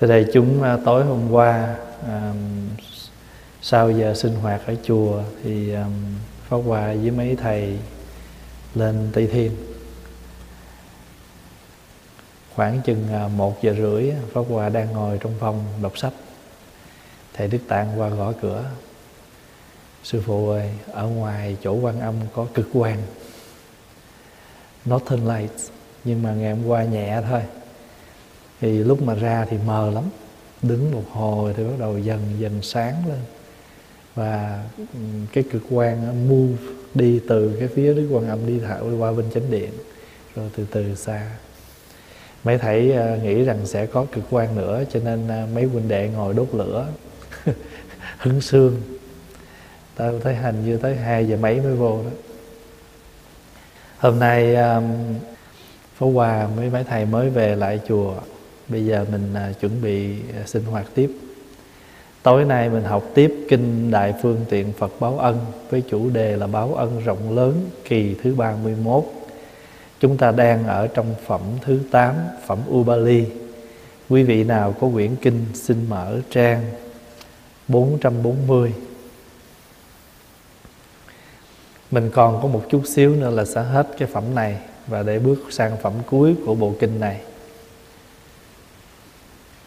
Thế đây chúng à, tối hôm qua um, sau giờ sinh hoạt ở chùa thì um, Pháp Hòa với mấy thầy lên Tây Thiên. Khoảng chừng một giờ rưỡi Pháp Hòa đang ngồi trong phòng đọc sách. Thầy Đức Tạng qua gõ cửa. Sư phụ ơi ở ngoài chỗ quan âm có cực quang. Northern Lights nhưng mà ngày hôm qua nhẹ thôi thì lúc mà ra thì mờ lắm. Đứng một hồi thì bắt đầu dần dần sáng lên. Và ừ, cái cực quang move đi từ cái phía đức quan âm đi thảo qua bên chánh điện rồi từ từ xa. Mấy thầy ờ, nghĩ rằng sẽ có cực quang nữa cho nên ờ, mấy huynh đệ ngồi đốt lửa hứng xương ta thấy hành như tới hai giờ mấy mới vô đó. Hôm nay um, Phó Hòa mấy mấy thầy mới về lại chùa. Bây giờ mình à, chuẩn bị à, sinh hoạt tiếp. Tối nay mình học tiếp Kinh Đại Phương Tiện Phật Báo Ân Với chủ đề là Báo Ân Rộng Lớn Kỳ thứ 31 Chúng ta đang ở trong phẩm thứ 8 Phẩm Ubali. Quý vị nào có quyển kinh xin mở trang 440 Mình còn có một chút xíu nữa là sẽ hết cái phẩm này Và để bước sang phẩm cuối của bộ kinh này.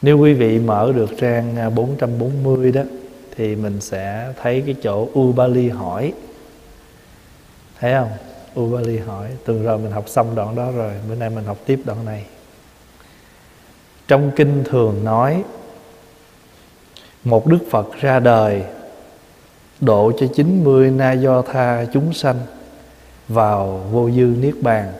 Nếu quý vị mở được trang à, 440 đó, Thì mình sẽ thấy cái chỗ Ubali hỏi. Thấy không? Ubali hỏi. Từ rồi mình học xong đoạn đó rồi, Bữa nay mình học tiếp đoạn này. Trong kinh thường nói, Một Đức Phật ra đời, Độ cho 90 na do tha chúng sanh Vào vô dư niết bàn.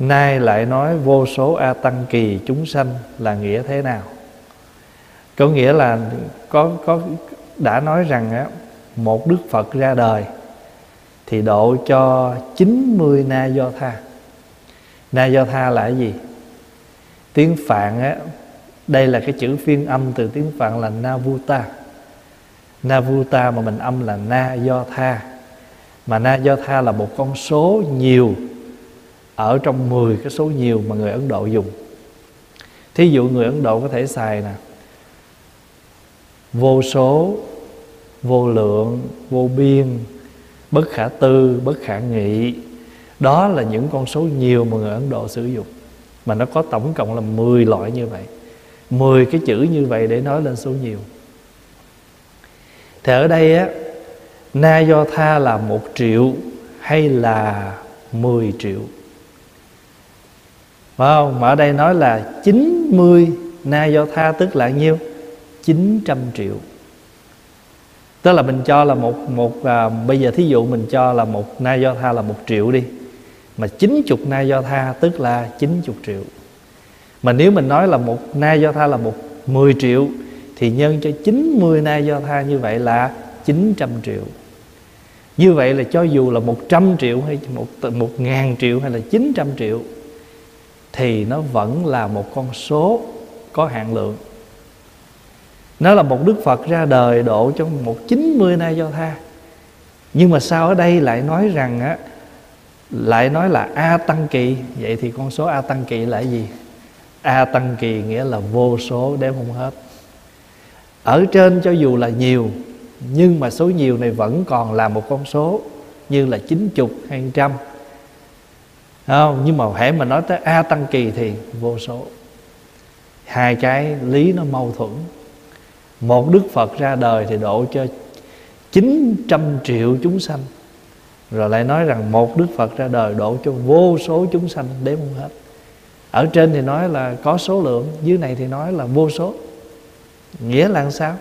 Nay lại nói vô số A Tăng kỳ chúng sanh là nghĩa thế nào? Có nghĩa là có có đã nói rằng á, một Đức Phật ra đời thì độ cho 90 na do tha. Na do tha là cái gì? Tiếng phạn á đây là cái chữ phiên âm từ tiếng phạn là navuta navuta mà mình âm là na do tha. Mà na do tha là một con số nhiều ở trong 10 cái số nhiều mà người Ấn Độ dùng. Thí dụ người Ấn Độ có thể xài nè, vô số, vô lượng, vô biên, bất khả tư, bất khả nghị, đó là những con số nhiều mà người Ấn Độ sử dụng. Mà nó có tổng cộng là 10 loại như vậy 10 cái chữ như vậy để nói lên số nhiều. Thì ở đây á, na do tha là một triệu hay là 10 triệu? Phải không? Mà ở đây nói là 90 na do tha tức là nhiêu? 900 triệu tức là mình cho là một một à, bây giờ thí dụ mình cho là một na do tha là một triệu đi mà chín chục na do tha tức là chín chục triệu mà nếu mình nói là một na do tha là một 10 triệu thì nhân cho 90 na do tha như vậy là 900 triệu như vậy là cho dù là 100 triệu hay một, một ngàn triệu hay là 900 triệu thì nó vẫn là một con số có hạn lượng. Nó là một đức phật ra đời độ trong một chín mươi nay do tha. Nhưng mà sao ở đây lại nói rằng á, lại nói là a tăng kỳ? Vậy thì con số a tăng kỳ là gì? A tăng kỳ nghĩa là vô số, đếm không hết. Ở trên cho dù là nhiều, nhưng mà số nhiều này vẫn còn là một con số như là chín chục hay trăm không, nhưng mà hãy mà nói tới a tăng kỳ thì vô số. Hai cái lý nó mâu thuẫn. Một đức phật ra đời thì độ cho 900 triệu chúng sanh. Rồi lại nói rằng một đức phật ra đời độ cho vô số chúng sanh đếm không hết. Ở trên thì nói là có số lượng, dưới này thì nói là vô số. Nghĩa là sao?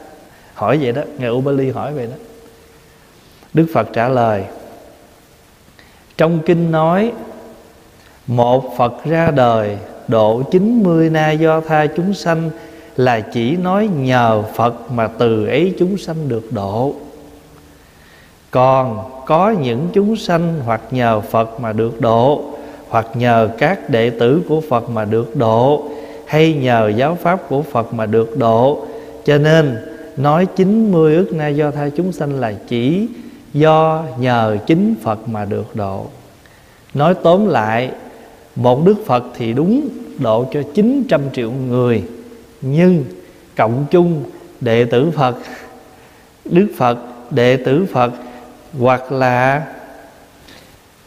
Hỏi vậy đó ngài Ubali hỏi vậy đó. Đức phật trả lời, trong kinh nói một phật ra đời, độ 90 na do tha chúng sanh, là chỉ nói nhờ Phật mà từ ấy chúng sanh được độ. Còn có những chúng sanh hoặc nhờ Phật mà được độ, hoặc nhờ các đệ tử của Phật mà được độ, hay nhờ giáo pháp của Phật mà được độ. Cho nên, nói 90 ức na do tha chúng sanh là chỉ do nhờ chính Phật mà được độ. Nói tóm lại một Đức Phật thì đúng độ cho 900 triệu người. Nhưng cộng chung đệ tử phật, đức phật, đệ tử phật, hoặc là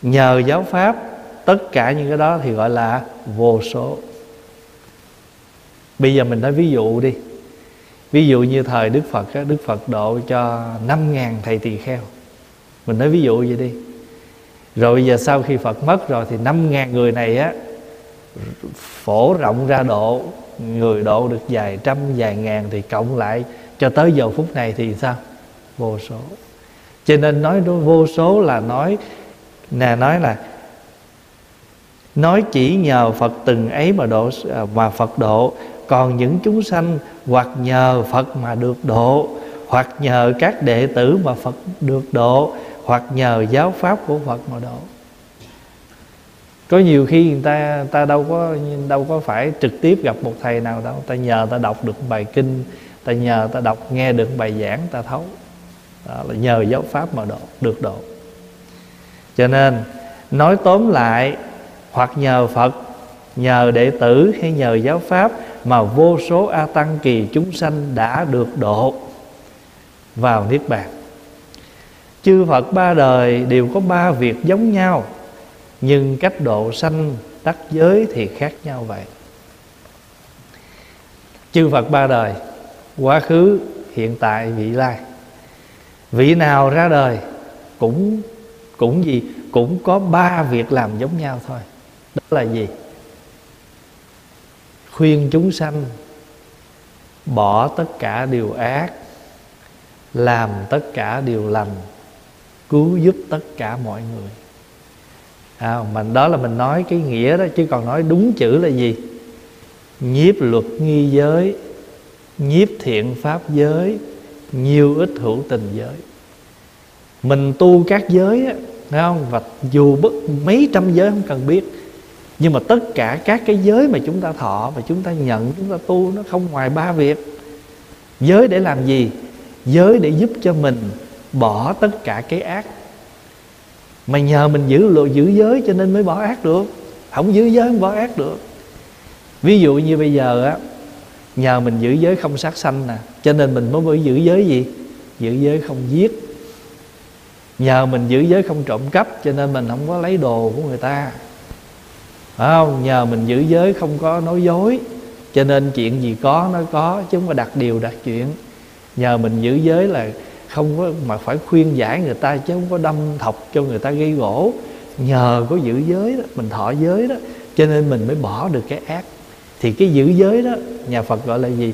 nhờ giáo pháp, tất cả những cái đó thì gọi là vô số. Bây giờ mình nói ví dụ đi. Ví dụ như thời đức phật đức phật độ cho năm ngàn thầy tỳ kheo. Mình nói ví dụ vậy đi rồi bây giờ sau khi phật mất rồi thì năm ngàn người này á, phổ rộng ra độ, người độ được vài trăm, vài ngàn thì cộng lại cho tới giờ phút này thì sao? Vô số. Cho nên nói vô số là nói, nè, nói là nói chỉ nhờ Phật từng ấy mà độ à, mà Phật độ. Còn những chúng sanh hoặc nhờ Phật mà được độ, hoặc nhờ các đệ tử mà Phật được độ hoặc nhờ giáo pháp của Phật mà độ. Có nhiều khi người ta ta đâu có đâu có phải trực tiếp gặp một thầy nào đâu. Ta nhờ ta đọc được bài kinh, ta nhờ ta đọc, nghe được bài giảng, ta thấu. Đó là nhờ giáo pháp mà độ, được độ. Cho nên, nói tóm lại, hoặc nhờ phật, nhờ đệ tử hay nhờ giáo pháp mà vô số a tăng kỳ chúng sanh đã được độ vào niết bàn chư phật ba đời đều có ba việc giống nhau, nhưng cách độ sanh đắc giới thì khác nhau vậy. Chư phật ba đời, quá khứ, hiện tại, vị lai. Vị nào ra đời cũng cũng gì, cũng có ba việc làm giống nhau thôi. Đó là gì? Khuyên chúng sanh bỏ tất cả điều ác, làm tất cả điều lành cứu giúp tất cả mọi người à, mà đó là mình nói cái nghĩa đó chứ còn nói đúng chữ là gì nhiếp luật nghi giới nhiếp thiện pháp giới nhiều ít hữu tình giới mình tu các giới á không? Và dù bất mấy trăm giới không cần biết Nhưng mà tất cả các cái giới mà chúng ta thọ Và chúng ta nhận, chúng ta tu Nó không ngoài ba việc Giới để làm gì? Giới để giúp cho mình bỏ tất cả cái ác. Mà nhờ mình giữ lộ giữ giới cho nên mới bỏ ác được. Không giữ giới, không bỏ ác được. Ví dụ như bây giờ á, Nhờ mình giữ giới không sát sanh nè, Cho nên mình mới mới giữ giới gì? Giữ giới không giết. Nhờ mình giữ giới không trộm cắp, cho nên mình không có lấy đồ của người ta. Phải không? Nhờ mình giữ giới không có nói dối, cho nên chuyện gì có nó có, chứ không có đặt điều đặt chuyện. Nhờ mình giữ giới là không có mà phải khuyên giải người ta chứ không có đâm thọc cho người ta gây gỗ. Nhờ có giữ giới đó mình thọ giới đó cho nên mình mới bỏ được cái ác. Thì cái giữ giới đó nhà phật gọi là gì?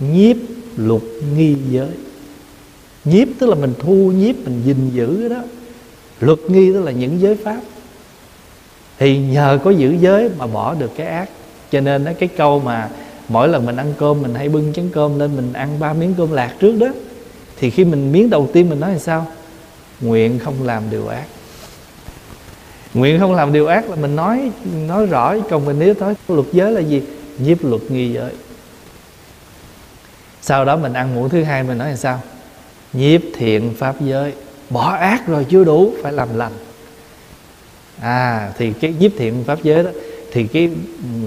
Nhiếp lục nghi giới. Nhiếp tức là mình thu nhiếp mình gìn giữ đó. Luật nghi tức là những giới pháp. Thì nhờ có giữ giới mà bỏ được cái ác. Cho nên đó, cái câu mà mỗi lần mình ăn cơm mình hay bưng chén cơm lên mình ăn ba miếng cơm lạc trước đó thì khi mình miếng đầu tiên mình nói là sao? Nguyện không làm điều ác. Nguyện không làm điều ác là mình nói nói rõ còn mình nếu nói luật giới là gì? Nhiếp luật nghi giới. Sau đó mình ăn muỗng thứ hai mình nói là sao? Nhiếp thiện pháp giới. Bỏ ác rồi chưa đủ, phải làm lành. À thì cái nhiếp thiện pháp giới đó, thì cái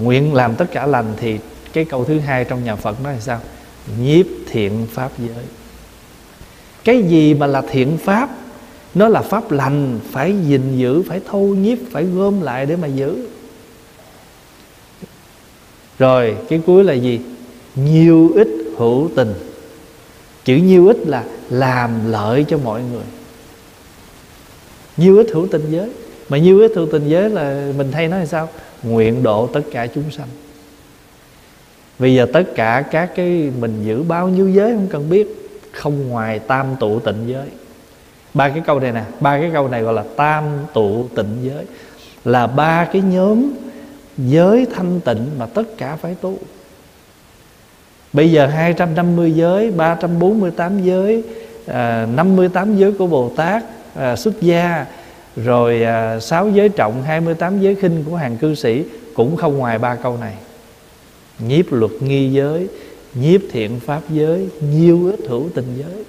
nguyện làm tất cả lành thì cái câu thứ hai trong nhà Phật nói là sao? Nhiếp thiện pháp giới cái gì mà là thiện pháp? Nó là pháp lành, phải gìn giữ, phải thâu nhiếp, phải gom lại để mà giữ. Rồi, cái cuối là gì? Nhiều ít hữu tình. Chữ nhiêu ít là làm lợi cho mọi người. Nhiêu ít hữu tình giới. Mà nhiêu ít hữu tình giới là mình hay nói là sao? Nguyện độ tất cả chúng sanh. Bây giờ tất cả các cái mình giữ bao nhiêu giới không cần biết không ngoài tam tụ tịnh giới. Ba cái câu này nè ba cái câu này gọi là tam tụ tịnh giới. Là ba cái nhóm giới thanh tịnh mà tất cả phải tu. Bây giờ 250 giới 348 giới à, 58 giới của Bồ Tát à, xuất gia Rồi à, 6 giới trọng 28 giới khinh của hàng cư sĩ Cũng không ngoài ba câu này. Nhiếp luật nghi giới Nhiếp thiện pháp giới Nhiêu ít hữu tình giới.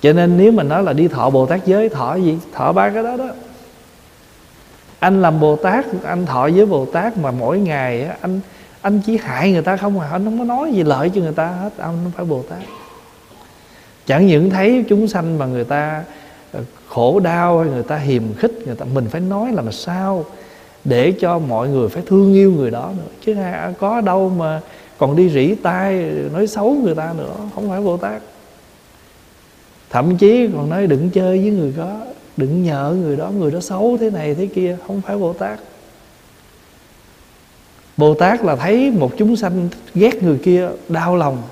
Cho nên nếu mà nói là đi thọ Bồ Tát giới, Thọ gì? Thọ ba cái đó đó. Anh làm Bồ Tát, Anh thọ với Bồ Tát Mà mỗi ngày anh anh chỉ hại người ta không à. Anh không có nói gì lợi cho người ta hết, anh không phải bồ tát. Chẳng những thấy chúng sanh mà người ta ờ, khổ đau hay người ta hiềm khích, người ta, mình phải nói làm sao để cho mọi người phải thương yêu người đó nữa. Chứ có đâu mà còn đi rỉ tai, nói xấu người ta nữa, không phải bồ tát. Thậm chí còn nói đừng chơi với người đó đừng nhờ người đó người đó xấu thế này thế kia, không phải bồ tát. Bồ tát là thấy một chúng sanh ghét người kia, đau lòng.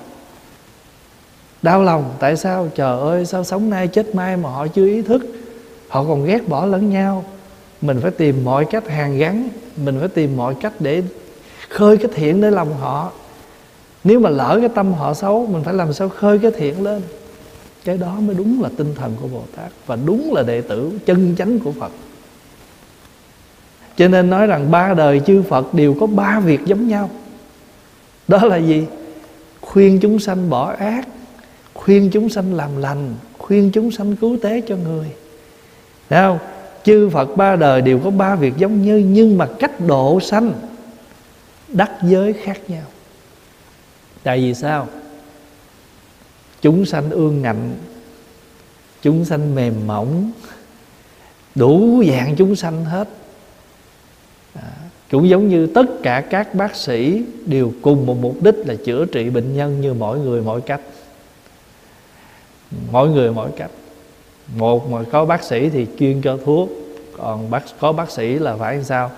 Đau lòng, tại sao? Trời ơi, sao sống nay chết mai mà họ chưa ý thức? Họ còn ghét bỏ lẫn nhau. Mình phải tìm mọi cách hàn gắn, mình phải tìm mọi cách để khơi cái thiện để lòng họ nếu mà lỡ cái tâm họ xấu, mình phải làm sao khơi cái thiện lên? Cái đó mới đúng là tinh thần của bồ tát và đúng là đệ tử chân chánh của phật. Cho nên nói rằng ba đời chư phật đều có ba việc giống nhau. Đó là gì? Khuyên chúng sanh bỏ ác, khuyên chúng sanh làm lành, khuyên chúng sanh cứu tế cho người. Thấy không? Chư phật ba đời đều có ba việc giống như, nhưng mà cách độ sanh, đắc giới khác nhau tại vì sao? Chúng sanh ương ngạnh chúng sanh mềm mỏng đủ dạng chúng sanh hết. À, cũng giống như tất cả các bác sĩ đều cùng một mục đích là chữa trị bệnh nhân như mỗi người mỗi cách. Mỗi người mỗi cách. Một mà có bác sĩ thì chuyên cho thuốc còn bác có bác sĩ là phải làm sao?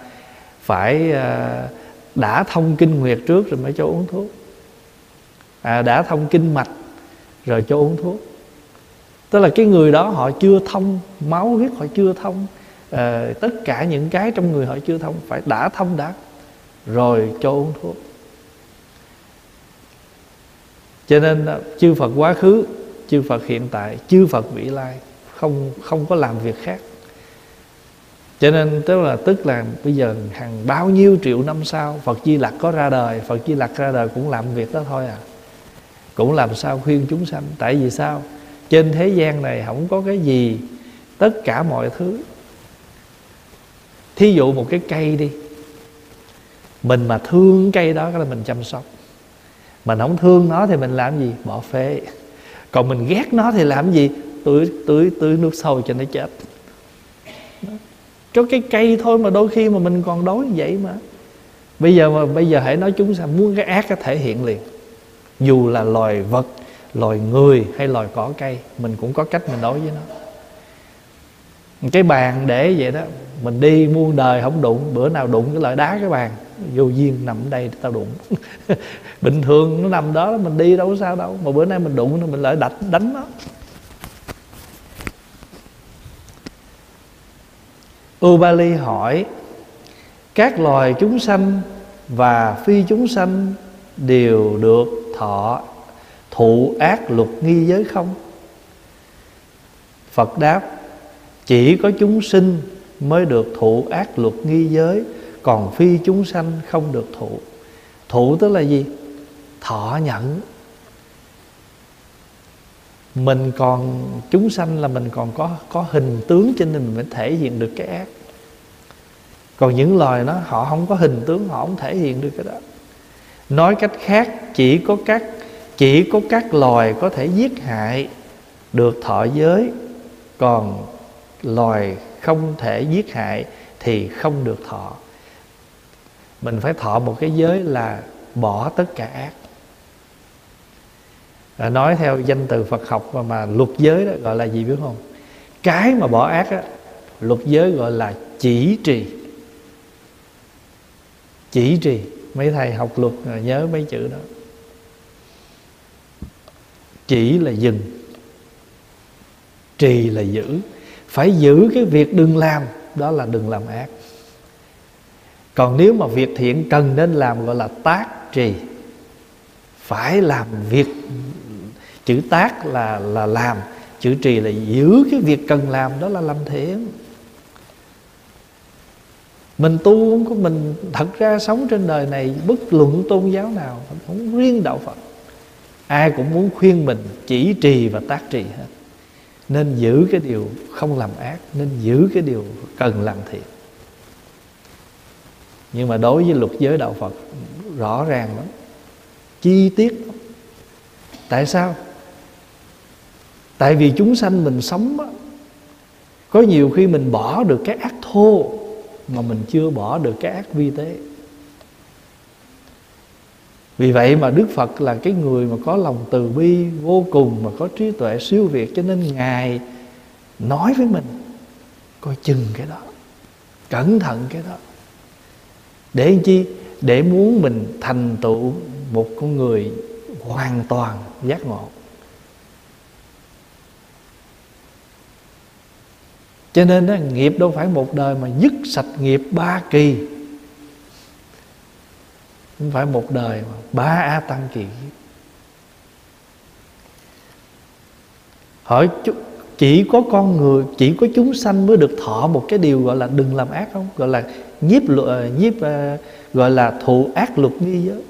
Phải à, đã thông kinh nguyệt trước rồi mới cho uống thuốc à, đã thông kinh mạch rồi cho uống thuốc. Tức là cái người đó họ chưa thông máu huyết họ chưa thông à, tất cả những cái trong người họ chưa thông phải đã thông đã rồi cho uống thuốc. Cho nên ờ, chư Phật quá khứ chư Phật hiện tại chư Phật vị lai không không có làm việc khác. Cho nên tức là tức là bây giờ hàng bao nhiêu triệu năm sau Phật Di Lặc có ra đời Phật Di Lặc ra đời cũng làm việc đó thôi à cũng làm sao khuyên chúng sanh. Tại vì sao? Trên thế gian này không có cái gì, tất cả mọi thứ. Thí dụ một cái cây đi. Mình mà thương cây đó là mình chăm sóc. Mình không thương nó thì mình làm gì? Bỏ phế. Còn mình ghét nó thì làm gì? Tưới tưới tưới nước sâu cho nó chết. Cho cái cây thôi mà đôi khi mà mình còn đói vậy mà. Bây giờ mà, bây giờ hãy nói chúng sanh muốn cái ác có thể hiện liền dù là loài vật, loài người hay loài cỏ cây, mình cũng có cách mình đối với nó. Cái bàn để vậy đó, mình đi muôn đời không đụng, bữa nào đụng cái loại đá cái bàn, vô duyên nằm ở đây tao đụng. Bình thường nó nằm đó, mình đi đâu có sao đâu, mà bữa nay mình đụng mình lại đạch, đánh nó. Ubali hỏi, các loài chúng sanh và phi chúng sanh đều được thọ thụ ác luật nghi giới không? Phật đáp, chỉ có chúng sinh mới được thụ ác luật nghi giới, còn phi chúng sanh không được thụ. Thụ tức là gì? Thọ nhận mình còn, chúng sanh là mình còn có có hình tướng cho nên mình mới thể hiện được cái ác. Còn những loài nó, họ không có hình tướng, họ không thể hiện được cái đó nói cách khác chỉ có các chỉ có các loài có thể giết hại được thọ giới. Còn loài không thể giết hại thì không được thọ. Mình phải thọ một cái giới là bỏ tất cả ác. À, nói theo danh từ Phật học mà, mà luật giới đó gọi là gì biết không? Cái mà bỏ ác á luật giới gọi là chỉ trì. Chỉ trì mấy thầy học luật à, nhớ mấy chữ đó. Chỉ là dừng. Trì là giữ. Phải giữ cái việc đừng làm, đó là đừng làm ác. Còn nếu mà việc thiện cần nên làm, gọi là tác trì. Phải làm việc, chữ tác là là làm, chữ trì là giữ cái việc cần làm, đó là làm thiện mình tu của có mình, thật ra sống trên đời này bất luận tôn giáo nào, không riêng đạo phật. Ai cũng muốn khuyên mình chỉ trì và tác trì hết. Nên giữ cái điều không làm ác, nên giữ cái điều cần làm thiện. Nhưng mà đối với luật giới đạo phật, rõ ràng lắm. Chi tiết lắm. Tại sao? Tại vì chúng sanh mình sống có nhiều khi mình bỏ được cái ác thô mà mình chưa bỏ được cái ác vi tế. Vì vậy mà đức phật là cái người mà có lòng từ bi vô cùng, mà có trí tuệ siêu việt, cho nên ngài nói với mình, coi chừng cái đó, cẩn thận cái đó. Để làm chi? Để muốn mình thành tựu một con người hoàn toàn giác ngộ. Cho nên đó, nghiệp đâu phải một đời mà dứt sạch nghiệp ba kỳ. Không phải một đời mà ba a tăng kỳ. Hỏi chỉ có con người chỉ có chúng sanh mới được thọ một cái điều gọi là đừng làm ác không? Gọi là nhiếp ờ, nhiếp ờ, gọi là thụ ác luật nghi giới.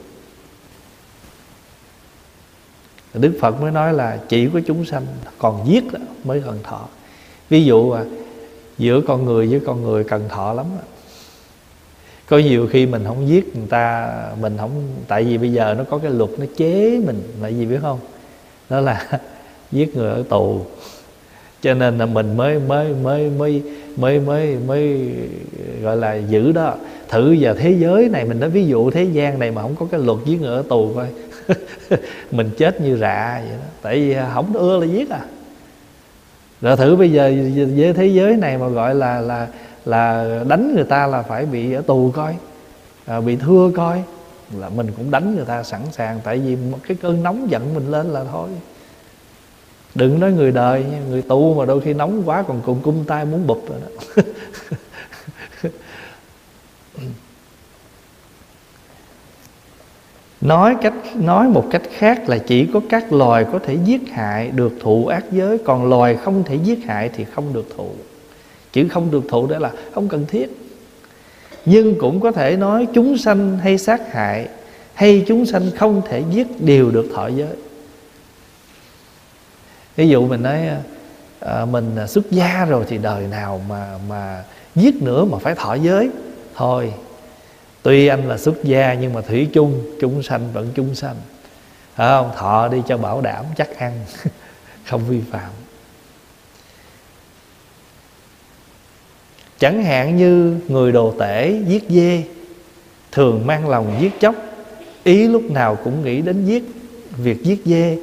Đức Phật mới nói là chỉ có chúng sanh còn giết mới còn thọ. Ví dụ à, giữa con người với con người cần thọ lắm có nhiều khi mình không giết người ta, mình không, tại vì bây giờ nó có cái luật nó chế mình, là gì biết không? Đó là giết người ở tù. Cho nên là mình mới mới mới mới mới mới mới, gọi là giữ đó. Thử giờ thế giới này mình nói ví dụ thế gian này mà không có cái luật giết người ở tù coi. Mình chết như rạ vậy đó. Tại vì không ưa là giết à rồi thử bây giờ với thế giới này mà gọi là là là đánh người ta là phải bị ở tù coi à, bị thưa coi. Là mình cũng đánh người ta sẵn sàng tại vì một cái cơn nóng giận mình lên là thôi. Đừng nói người đời người tu mà đôi khi nóng quá còn cùng cung tay muốn bụp rồi đó. nói cách nói một cách khác là chỉ có các loài có thể giết hại được thụ ác giới còn loài không thể giết hại thì không được thụ. Chữ không được thụ đó là không cần thiết. Nhưng cũng có thể nói chúng sanh hay sát hại hay chúng sanh không thể giết đều được thọ giới. Ví dụ mình nói à, mình xuất gia rồi thì đời nào mà mà giết nữa mà phải thọ giới. Thôi tuy anh là xuất gia, nhưng mà thủy chung, chúng sanh vẫn chúng sanh. Phải không thọ đi cho bảo đảm chắc ăn, không vi phạm. Chẳng hạn như người đồ tể giết dê, thường mang lòng giết chóc, ý lúc nào cũng nghĩ đến giết, việc giết dê.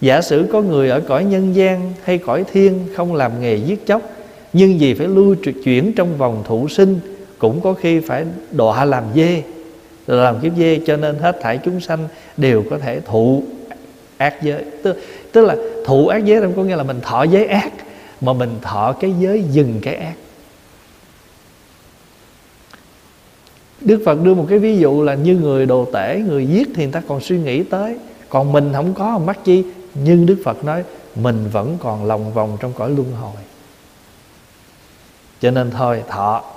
Giả sử có người ở cõi nhân gian hay cõi thiên không làm nghề giết chóc, nhưng vì phải lưu chuyển trong vòng thụ sinh cũng có khi phải đọa làm dê làm kiếp dê cho nên hết thảy chúng sanh đều có thể thụ ác giới. Tức, tức là thụ ác giới không có nghĩa là mình thọ giới ác mà mình thọ cái giới dừng cái ác. Đức Phật đưa một cái ví dụ là như người đồ tể Người giết thì người ta còn suy nghĩ tới Còn mình không có mắc chi? Nhưng Đức Phật nói Mình vẫn còn lòng vòng trong cõi luân hồi. Cho nên thôi thọ.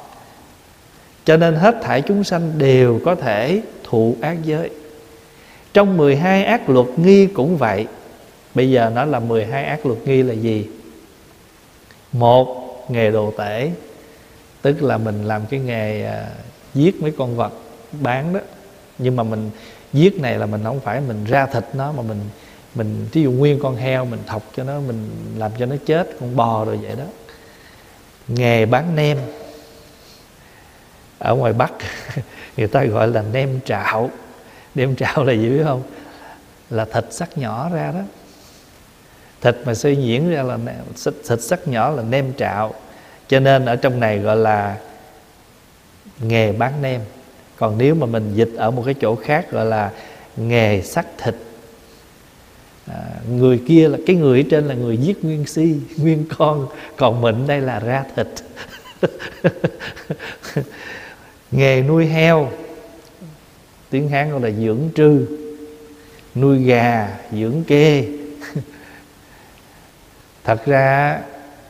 Cho nên hết thảy chúng sanh đều có thể thụ ác giới. Trong 12 ác luật nghi cũng vậy. Bây giờ nó là 12 ác luật nghi là gì? Một, nghề đồ tể. Tức là mình làm cái nghề à, giết mấy con vật bán đó. Nhưng mà mình giết này là mình không phải mình ra thịt nó mà mình mình ví dụ nguyên con heo mình thọc cho nó mình làm cho nó chết con bò rồi vậy đó. Nghề bán nem ở ngoài bắc người ta gọi là nem trạo. Nem trạo là gì biết không? Là thịt sắc nhỏ ra đó. Thịt mà suy diễn ra là thịt, sắc nhỏ là nem trạo. Cho nên ở trong này gọi là nghề bán nem. Còn nếu mà mình dịch ở một cái chỗ khác gọi là nghề sắc thịt à, người kia là cái người ở trên là người giết nguyên si nguyên con còn mình đây là ra thịt. nghề nuôi heo. Tiếng hán gọi là dưỡng trư. Nuôi gà dưỡng kê. Thật ra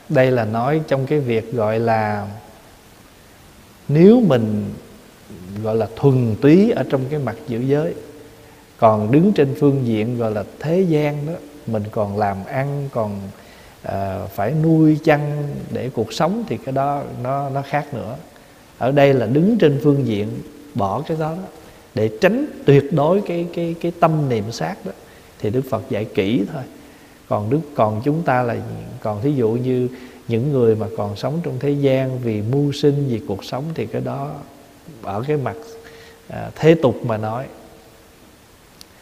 đây là nói trong cái việc gọi là nếu mình gọi là thuần túy ở trong cái mặt giữ giới còn đứng trên phương diện gọi là thế gian đó mình còn làm ăn còn uh, phải nuôi chăn để cuộc sống thì cái đó nó nó khác nữa ở đây là đứng trên phương diện bỏ cái đó, đó. Để tránh tuyệt đối cái cái cái tâm niệm sát đó thì đức phật dạy kỹ thôi. Còn đức còn chúng ta là còn thí dụ như những người mà còn sống trong thế gian vì mưu sinh vì cuộc sống thì cái đó ở cái mặt à, thế tục mà nói.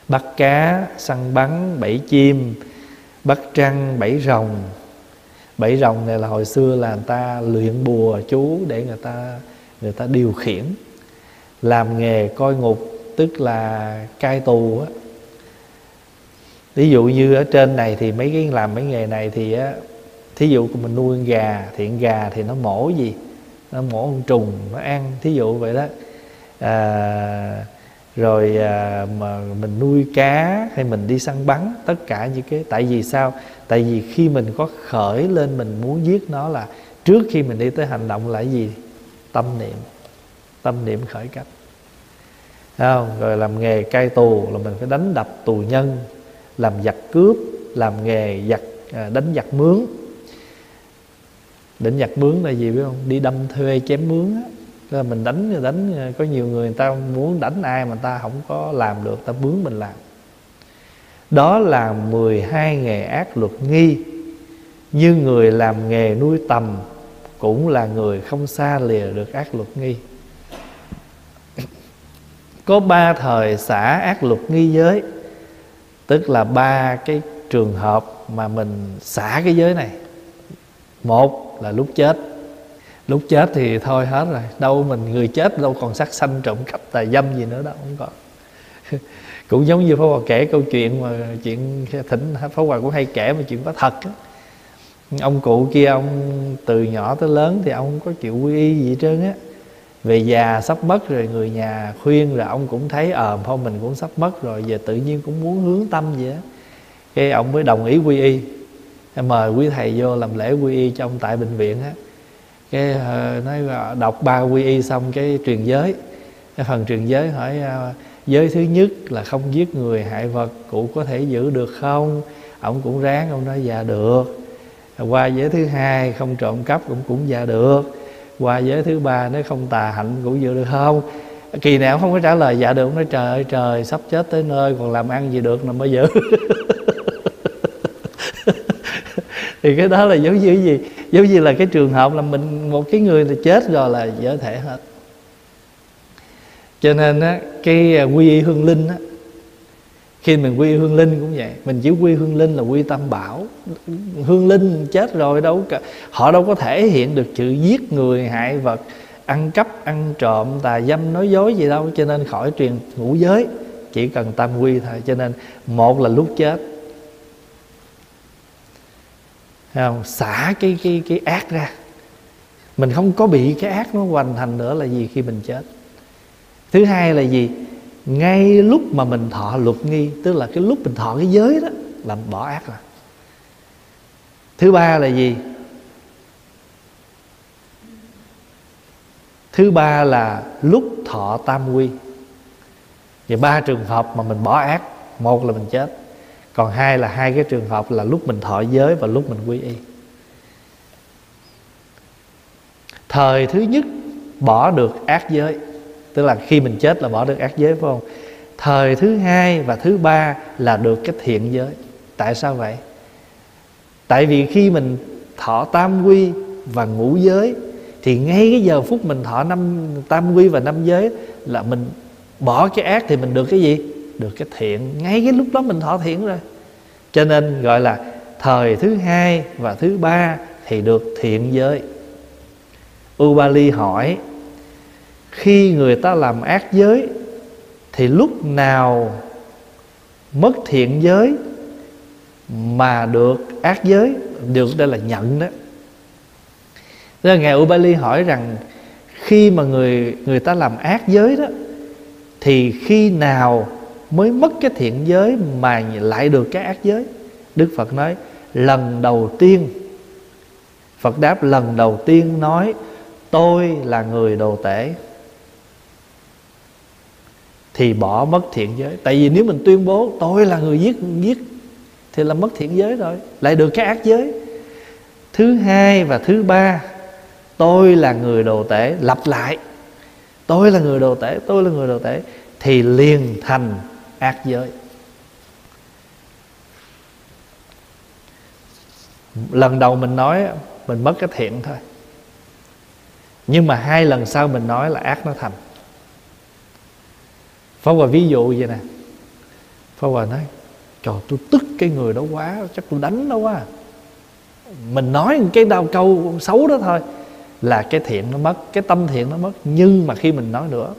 Bắt cá săn bắn bẫy chim bắt trăng bẫy rồng. Bẫy rồng này là hồi xưa là người ta luyện bùa chú để người ta người ta điều khiển làm nghề coi ngục tức là cai tù á. Ví dụ như ở trên này thì mấy cái làm mấy nghề này thì á thí dụ mình nuôi con gà thì con gà thì nó mổ gì? Nó mổ con trùng nó ăn thí dụ vậy đó. À, rồi à, mà mình nuôi cá hay mình đi săn bắn tất cả những cái tại vì sao? Tại vì khi mình có khởi lên mình muốn giết nó là trước khi mình đi tới hành động là gì? Tâm niệm tâm niệm khởi cách. Không? rồi làm nghề cai tù là mình phải đánh đập tù nhân, làm giặc cướp, làm nghề giặc à, đánh giặc mướn. Đánh giặc mướn là gì biết không? Đi đâm thuê chém mướn á. Là mình đánh đánh à, có nhiều người người ta muốn đánh ai mà người ta không có làm được, ta mướn mình làm. Đó là 12 nghề ác luật nghi. Như người làm nghề nuôi tầm cũng là người không xa lìa được ác luật nghi. Có ba thời xả ác luật nghi giới, tức là ba cái trường hợp mà mình xả cái giới này. Một là lúc chết. Lúc chết thì thôi hết rồi, đâu mình người chết đâu còn sát sanh trộm cắp tà dâm gì nữa đâu, không còn. Cũng giống như Pháp Hòa kể câu chuyện mà chuyện thỉnh Pháp Hòa cũng hay kể mà chuyện có thật á ông cụ kia ông từ nhỏ tới lớn thì ông không có chịu quy y gì trơn á. Về già sắp mất rồi người nhà khuyên là ông cũng thấy ờ à, thôi mình cũng sắp mất rồi giờ tự nhiên cũng muốn hướng tâm vậy á. Cái ông mới đồng ý quy y mời quý thầy vô làm lễ quy y cho ông tại bệnh viện á. Cái uh, nói đọc ba quy y xong cái truyền giới. Cái phần truyền giới hỏi uh, giới thứ nhất là không giết người hại vật cụ có thể giữ được không? Ông cũng ráng ông nói dạ được qua giới thứ hai, không trộm cắp cũng cũng dạ được. Qua giới thứ ba, nếu không tà hạnh cũng giữ được không? Kỳ nào không có trả lời dạ được nói, trời ơi, trời, sắp chết tới nơi, còn làm ăn gì được mà mới giữ thì cái đó là giống như gì? Giống như là cái trường hợp là mình, một cái người là chết rồi là dở thể hết. Cho nên á, cái à, quy y hương linh á khi mình quy hương linh cũng vậy, mình chỉ quy hương linh là quy tâm bảo. Hương linh chết rồi đâu cả họ đâu có thể hiện được chữ giết người, hại vật, ăn cắp, ăn trộm, tà dâm, nói dối gì đâu. Cho nên khỏi truyền ngũ giới, chỉ cần tam quy thôi. Cho nên một là lúc chết. Không? xả cái cái cái ác ra. Mình không có bị cái ác nó hoành thành nữa là gì khi mình chết. Thứ hai là gì? Ngay lúc mà mình thọ luật nghi, tức là cái lúc mình thọ cái giới đó, là bỏ ác rồi. Thứ ba là gì? Thứ ba là lúc thọ tam quy. Và ba trường hợp mà mình bỏ ác, một là mình chết. Còn hai là hai cái trường hợp là lúc mình thọ giới và lúc mình quy y. Thời thứ nhất, bỏ được ác giới tức là khi mình chết là bỏ được ác giới, phải không? Thời thứ hai và thứ ba là được cái thiện giới. Tại sao vậy? Tại vì khi mình thọ tam quy và ngũ giới, thì ngay cái giờ phút mình thọ năm, tam quy và năm giới là mình bỏ cái ác thì mình được cái gì? Được cái thiện. Ngay cái lúc đó mình thọ thiện rồi. Cho nên gọi là thời thứ hai và thứ ba thì được thiện giới. Ubali hỏi khi người ta làm ác giới, thì lúc nào mất thiện giới mà được ác giới, được đây là nhận đó. Thế là ngài Ubali hỏi rằng, khi mà người người ta làm ác giới đó, thì khi nào mới mất cái thiện giới mà lại được cái ác giới? Đức Phật nói, lần đầu tiên. Phật đáp, lần đầu tiên nói, tôi là người đồ tể thì bỏ mất thiện giới. Tại vì nếu mình tuyên bố tôi là người giết giết thì là mất thiện giới rồi, lại được cái ác giới. Thứ hai và thứ ba, tôi là người đồ tể, lặp lại. Tôi là người đồ tể, tôi là người đồ tể thì liền thành ác giới. Lần đầu mình nói mình mất cái thiện thôi. Nhưng mà hai lần sau mình nói là ác nó thành. Pháp Hòa ví dụ vậy nè. Pháp Hòa nói, Trời, tôi tức cái người đó quá, Chắc tôi đánh nó quá à. Mình nói cái đau câu xấu đó thôi, Là cái thiện nó mất, Cái tâm thiện nó mất. Nhưng mà khi mình nói nữa,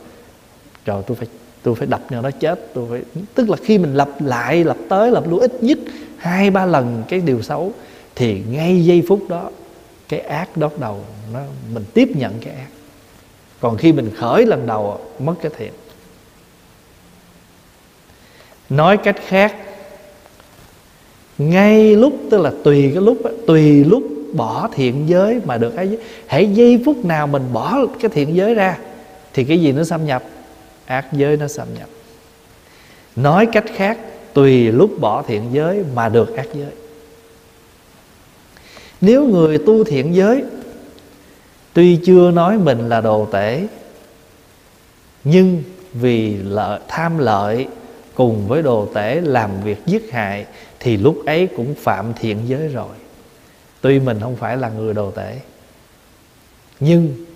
Trời, tôi phải tôi phải đập cho nó chết, tôi phải tức là khi mình lặp lại, lặp tới, lặp lui ít nhất hai, ba lần cái điều xấu, thì ngay giây phút đó, cái ác đốt đầu nó, mình tiếp nhận cái ác. Còn khi mình khởi lần đầu, mất cái thiện nói cách khác ngay lúc tức là tùy cái lúc tùy lúc bỏ thiện giới mà được ái giới hãy giây phút nào mình bỏ cái thiện giới ra thì cái gì nó xâm nhập? Ác giới nó xâm nhập. Nói cách khác tùy lúc bỏ thiện giới mà được ác giới. Nếu người tu thiện giới tuy chưa nói mình là đồ tể nhưng vì lợi, tham lợi cùng với đồ tể làm việc giết hại, thì lúc ấy cũng phạm thiện giới rồi. Tuy mình không phải là người đồ tể, nhưng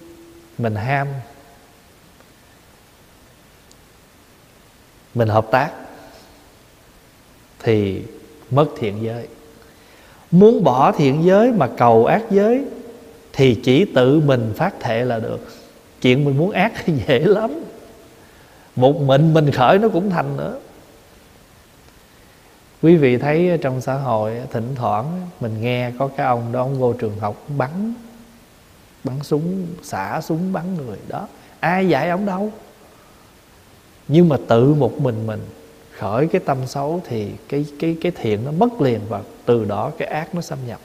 mình ham. Mình hợp tác thì mất thiện giới. Muốn bỏ thiện giới mà cầu ác giới thì chỉ tự mình phát thệ là được. Chuyện mình muốn ác thì dễ lắm. Một mình mình khởi nó cũng thành nữa quý vị thấy trong xã hội thỉnh thoảng mình nghe có cái ông đó, ông vô trường học bắn bắn súng, xả súng bắn người đó. Ai dạy ông đâu? Nhưng mà tự một mình mình, khởi cái tâm xấu thì cái cái cái thiện nó mất liền và từ đó cái ác nó xâm nhập.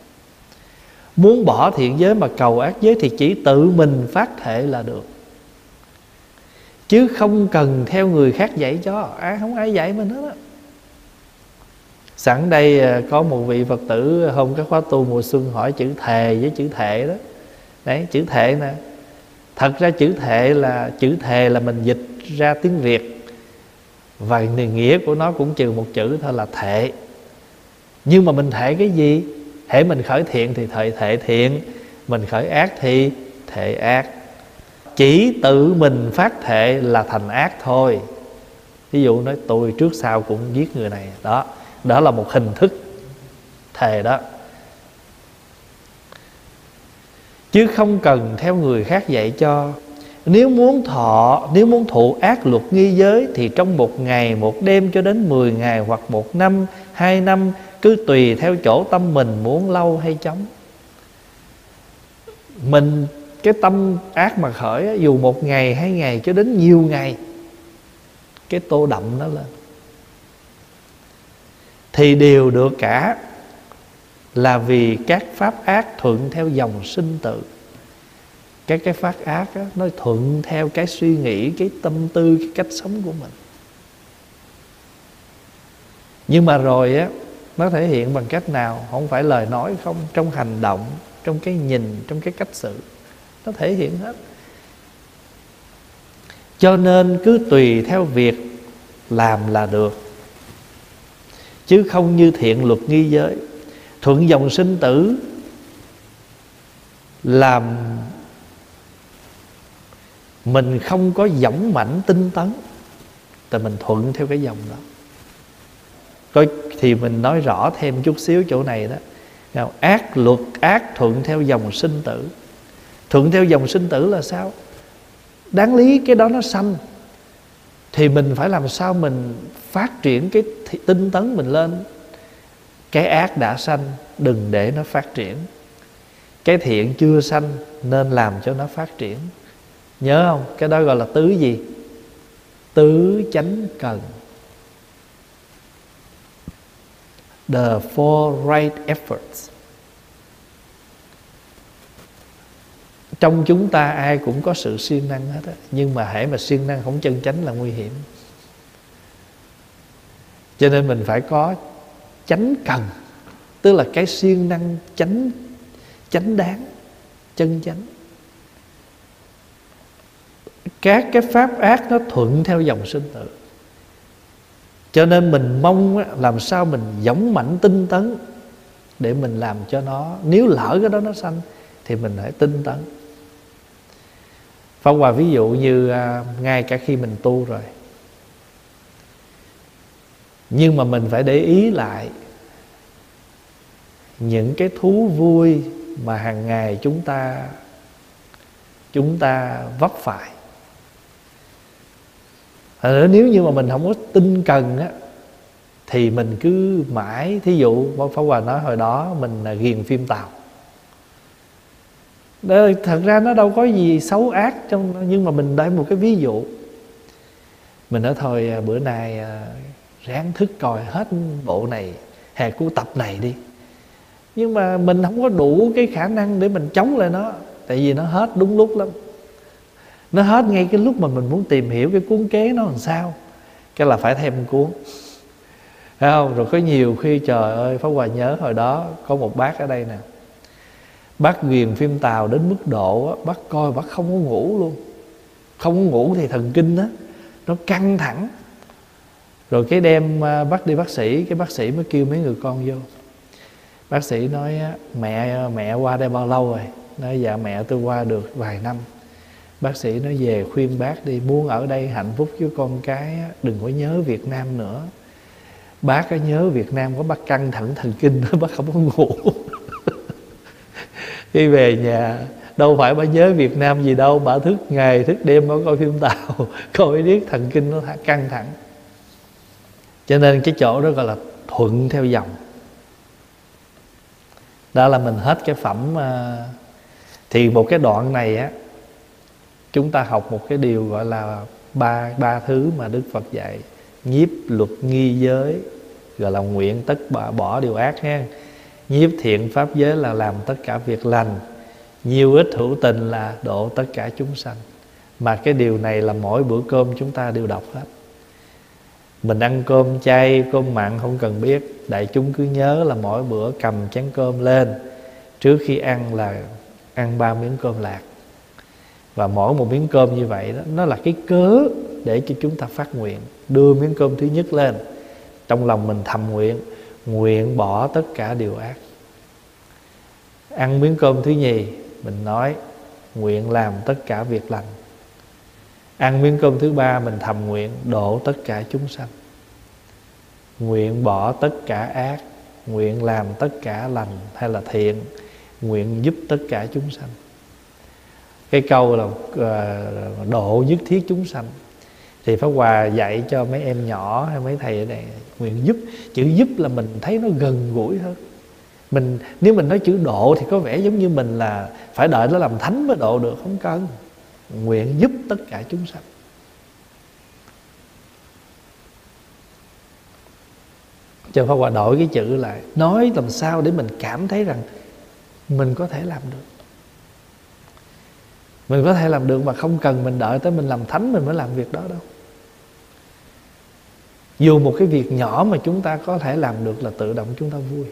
Muốn bỏ thiện giới mà cầu ác giới thì chỉ tự mình phát thể là được. Chứ không cần theo người khác dạy cho. Ai không ai dạy mình hết á sẵn đây à, có một vị phật tử hôm cái khóa tu mùa xuân hỏi chữ thề với chữ thệ đó. Đấy, chữ thệ nè. Thật ra chữ thệ là, chữ thề là mình dịch ra tiếng việt. Và nghĩa của nó cũng trừ một chữ thôi là thệ. Nhưng mà mình thệ cái gì? Hễ mình khởi thiện thì thệ thệ thiện. Mình khởi ác thì thệ ác. Chỉ tự mình phát thệ là thành ác thôi. Ví dụ nói, tôi trước sau cũng giết người này. Đó đó là một hình thức thề đó. Chứ không cần theo người khác dạy cho. Nếu muốn thọ, nếu muốn thụ ác luật nghi giới thì trong một ngày, một đêm cho đến 10 ngày hoặc một năm, hai năm cứ tùy theo chỗ tâm mình muốn lâu hay chóng. Mình, cái tâm ác mà khởi dù một ngày, hai ngày cho đến nhiều ngày, cái tô đậm nó lên thì đều được cả là vì các pháp ác thuận theo dòng sinh tử. Các cái phát ác đó, nó thuận theo cái suy nghĩ cái tâm tư cái cách sống của mình. Nhưng mà rồi á nó thể hiện bằng cách nào? Không phải lời nói không trong hành động trong cái nhìn trong cái cách xử. Nó thể hiện hết. Cho nên cứ tùy theo việc làm là được chứ không như thiện luật nghi giới. Thuận dòng sinh tử làm mình không có dõng mãnh tinh tấn tại mình thuận theo cái dòng đó. Coi thì mình nói rõ thêm chút xíu chỗ này đó. Nào, ác luật, ác thuận theo dòng sinh tử. Thuận theo dòng sinh tử là sao? Đáng lý cái đó nó sanh thì mình phải làm sao mình phát triển cái tinh tấn mình lên. Cái ác đã sanh, đừng để nó phát triển. Cái thiện chưa sanh, nên làm cho nó phát triển. Nhớ không? Cái đó gọi là tứ gì? Tứ chánh cần. The four right efforts. Trong chúng ta ai cũng có sự siêng năng hết á. Nhưng mà hãy mà siêng năng không chân chánh là nguy hiểm. Cho nên mình phải có chánh cần. Tức là cái siêng năng chánh chánh đáng, chân chánh. Các cái pháp ác nó thuận theo dòng sinh tử. Cho nên mình mong làm sao mình giống mạnh tinh tấn để mình làm cho nó. Nếu lỡ cái đó nó sanh, thì mình hãy tinh tấn. Pháp Hòa ví dụ như à, ngay cả khi mình tu rồi. Nhưng mà mình phải để ý lại Những cái thú vui mà hàng ngày chúng ta Chúng ta vấp phải. Thật nếu như mà mình không có tinh cần á Thì mình cứ mãi Thí dụ Pháp Hòa nói hồi đó Mình là ghiền phim Tàu đó, thật ra nó đâu có gì xấu ác trong nhưng mà mình đây một cái ví dụ. Mình nói thôi à, bữa nay à, ráng thức coi hết bộ này hè của tập này đi. Nhưng mà mình không có đủ cái khả năng để mình chống lại nó tại vì nó hết đúng lúc lắm. Nó hết ngay cái lúc mà mình muốn tìm hiểu cái cuốn kế nó làm sao cái là phải thêm cuốn. Thấy không? Rồi có nhiều khi trời ơi pháp hòa nhớ hồi đó có một bác ở đây nè bác ghiền phim tàu đến mức độ á, bác coi bác không có ngủ luôn. Không có ngủ thì thần kinh á nó căng thẳng. Rồi cái đem à, bác đi bác sĩ cái bác sĩ mới kêu mấy người con vô. Bác sĩ nói mẹ mẹ qua đây bao lâu rồi? Nói dạ mẹ tôi qua được vài năm. Bác sĩ nói về khuyên bác đi muốn ở đây hạnh phúc với con cái đừng có nhớ việt nam nữa. Bác có nhớ việt nam có bác căng thẳng thần kinh bác không có ngủ khi về nhà đâu phải bà nhớ Việt Nam gì đâu bà thức ngày thức đêm bà coi phim tàu coi biết thần kinh nó căng thẳng. Cho nên cái chỗ đó gọi là thuận theo dòng. Đó là mình hết cái phẩm à, thì một cái đoạn này á chúng ta học một cái điều gọi là ba ba thứ mà Đức Phật dạy. Nhiếp luật nghi giới gọi là nguyện tất bỏ, bỏ điều ác ha nhiếp thiện pháp giới là làm tất cả việc lành. Nhiều ít hữu tình là độ tất cả chúng sanh. Mà cái điều này là mỗi bữa cơm chúng ta đều đọc hết. Mình ăn cơm chay, cơm mặn không cần biết. Đại chúng cứ nhớ là mỗi bữa cầm chén cơm lên. Trước khi ăn là ăn ba miếng cơm lạc. Và mỗi một miếng cơm như vậy đó, nó là cái cớ để cho chúng ta phát nguyện. Đưa miếng cơm thứ nhất lên. Trong lòng mình thầm nguyện nguyện bỏ tất cả điều ác. Ăn miếng cơm thứ nhì mình nói nguyện làm tất cả việc lành. Ăn miếng cơm thứ ba mình thầm nguyện độ tất cả chúng sanh. Nguyện bỏ tất cả ác nguyện làm tất cả lành hay là thiện nguyện giúp tất cả chúng sanh. Cái câu là ờ, uh, độ nhất thiết chúng sanh. Thì pháp hòa dạy cho mấy em nhỏ hay mấy thầy ở đây nguyện giúp. Chữ giúp là mình thấy nó gần gũi hơn. Mình, nếu mình nói chữ độ thì có vẻ giống như mình là phải đợi nó làm thánh mới độ được, không cần. Nguyện giúp tất cả chúng sanh. Cho Pháp Hòa đổi cái chữ lại Nói làm sao để mình cảm thấy rằng Mình có thể làm được. Mình có thể làm được mà không cần mình đợi tới mình làm thánh Mình mới làm việc đó đâu. Dù một cái việc nhỏ mà chúng ta có thể làm được Là tự động chúng ta vui.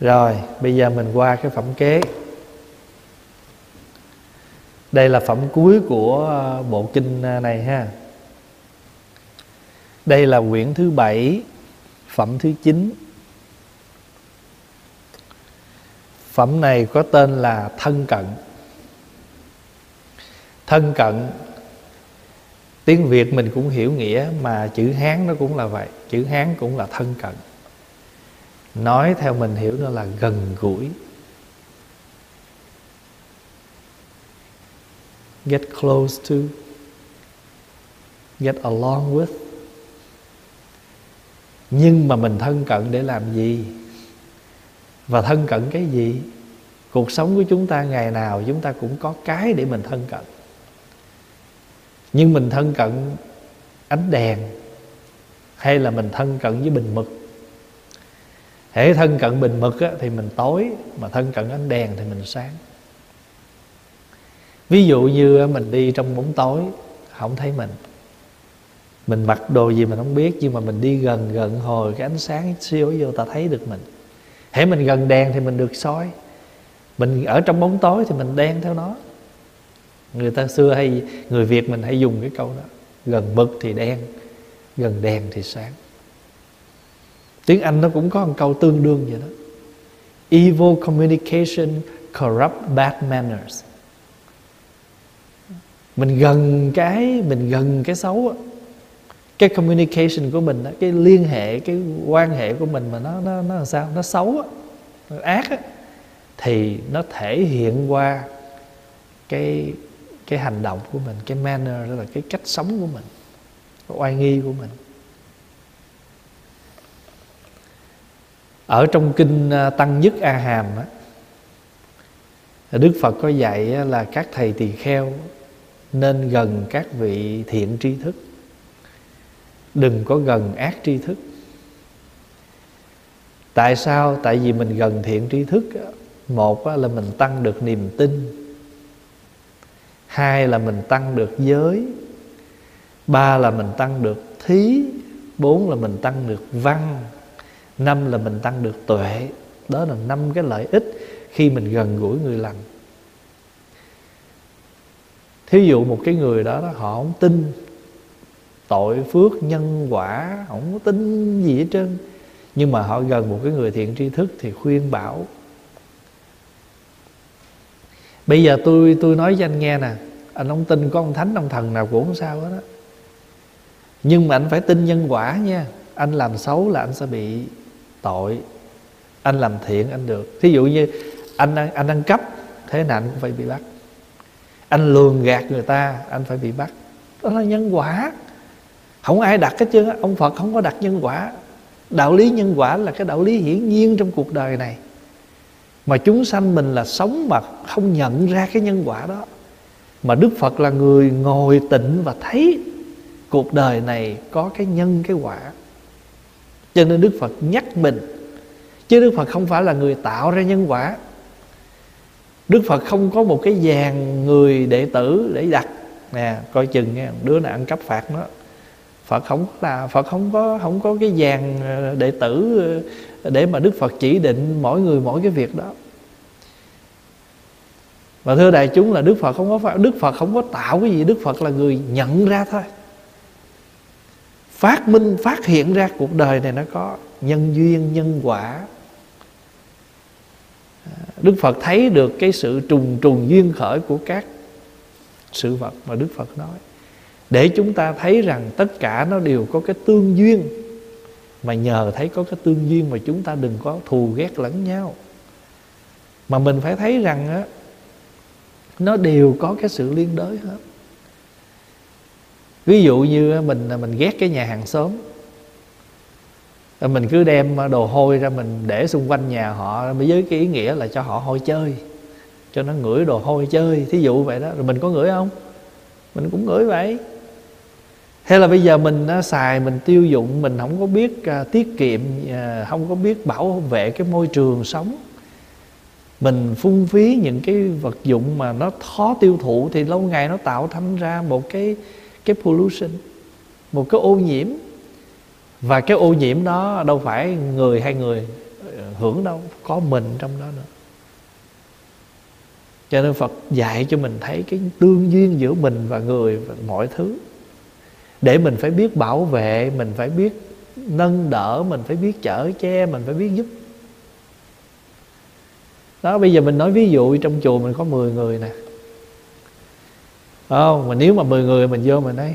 Rồi, bây giờ mình qua cái phẩm kế. Đây là phẩm cuối của ờ, bộ kinh ờ, này ha. Đây là quyển thứ bảy, Phẩm thứ chín. Phẩm này có tên là thân cận. Thân cận Tiếng Việt mình cũng hiểu nghĩa, Mà chữ Hán nó cũng là vậy. Chữ Hán cũng là thân cận. Nói theo mình hiểu nó là gần gũi. Get close to. Get along with. Nhưng mà mình thân cận để làm gì? Và thân cận cái gì? Cuộc sống của chúng ta ngày nào chúng ta cũng có cái để mình thân cận nhưng mình thân cận ánh đèn hay là mình thân cận với bình mực? Hễ thân cận bình mực á, thì mình tối mà thân cận ánh đèn thì mình sáng. Ví dụ như mình đi trong bóng tối không thấy mình. Mình mặc đồ gì mình không biết nhưng mà mình đi gần gần hồi cái ánh sáng siêu vô ta thấy được mình. Hễ mình gần đèn thì mình được soi. Mình ở trong bóng tối thì mình đen theo nó người ta xưa hay người việt mình hay dùng cái câu đó gần mực thì đen gần đèn thì sáng. Tiếng anh nó cũng có một câu tương đương vậy đó. Evil communication corrupt bad manners. Mình gần cái mình gần cái xấu á. Cái communication của mình đó, cái liên hệ cái quan hệ của mình mà nó nó nó làm sao? Nó xấu á nó ác á. Thì nó thể hiện qua cái cái hành động của mình, cái manner, đó là cái cách sống của mình cái oai nghi của mình. Ở trong kinh à, tăng nhất a hàm á, đức phật có dạy là các thầy tỳ kheo nên gần các vị thiện tri thức. Đừng có gần ác tri thức. Tại sao? Tại vì mình gần thiện tri thức một là mình tăng được niềm tin hai là mình tăng được giới. Ba là mình tăng được thí. Bốn là mình tăng được văn. Năm là mình tăng được tuệ. Đó là năm cái lợi ích khi mình gần gũi người lành. Thí dụ một cái người đó, đó họ không tin tội phước nhân quả không có tin gì hết trơn. Nhưng mà họ gần một cái người thiện tri thức thì khuyên bảo bây giờ tôi tôi nói cho anh nghe nè, anh không tin có ông thánh, ông thần nào cũng không sao hết đó nhưng mà anh phải tin nhân quả nha. Anh làm xấu là anh sẽ bị tội. Anh làm thiện anh được. Thí dụ như anh anh ăn cắp thế nào anh cũng phải bị bắt. Anh lường gạt người ta, anh phải bị bắt. Đó là nhân quả. Không ai đặt hết chứ ông phật không có đặt nhân quả. Đạo lý nhân quả là cái đạo lý hiển nhiên trong cuộc đời này mà chúng sanh mình là sống mà không nhận ra cái nhân quả đó. Mà đức phật là người ngồi tịnh và thấy cuộc đời này có cái nhân, cái quả. Cho nên đức phật nhắc mình. Chứ đức phật không phải là người tạo ra nhân quả. Đức phật không có một cái vàng người đệ tử để đặt. Nè, coi chừng nghe đứa nào ăn cắp phạt nó. Phật không là, Phật không có không có cái vàng ờ, đệ tử để mà Đức Phật chỉ định mỗi người mỗi cái việc đó. Và thưa đại chúng là Đức Phật không có Đức Phật không có tạo cái gì, Đức Phật là người nhận ra thôi. Phát minh phát hiện ra cuộc đời này nó có nhân duyên nhân quả. Đức Phật thấy được cái sự trùng trùng duyên khởi của các sự vật mà Đức Phật nói để chúng ta thấy rằng tất cả nó đều có cái tương duyên mà nhờ thấy có cái tương duyên mà chúng ta đừng có thù ghét lẫn nhau. Mà mình phải thấy rằng á, nó đều có cái sự liên đới hết. Ví dụ như mình à, mình ghét cái nhà hàng xóm. Ờ, mình cứ đem à, đồ hôi ra mình để xung quanh nhà họ với cái ý nghĩa là cho họ hôi chơi, cho nó ngửi đồ hôi chơi. Thí dụ vậy đó. Rồi mình có ngửi không? Mình cũng ngửi vậy hay là bây giờ mình uh, xài mình tiêu dụng mình không có biết uh, tiết kiệm uh, không có biết bảo vệ cái môi trường sống. Mình phung phí những cái vật dụng mà nó khó tiêu thụ thì lâu ngày nó tạo thành ra một cái cái pollution một cái ô nhiễm. Và cái ô nhiễm đó đâu phải người hay người ờ, hưởng đâu có mình trong đó nữa. Cho nên Phật dạy cho mình thấy cái tương duyên giữa mình và người và mọi thứ để mình phải biết bảo vệ mình phải biết nâng đỡ mình phải biết chở che mình phải biết giúp. Đó bây giờ mình nói ví dụ trong chùa mình có 10 người nè. Không? Mà nếu mà 10 người mình vô mình đây,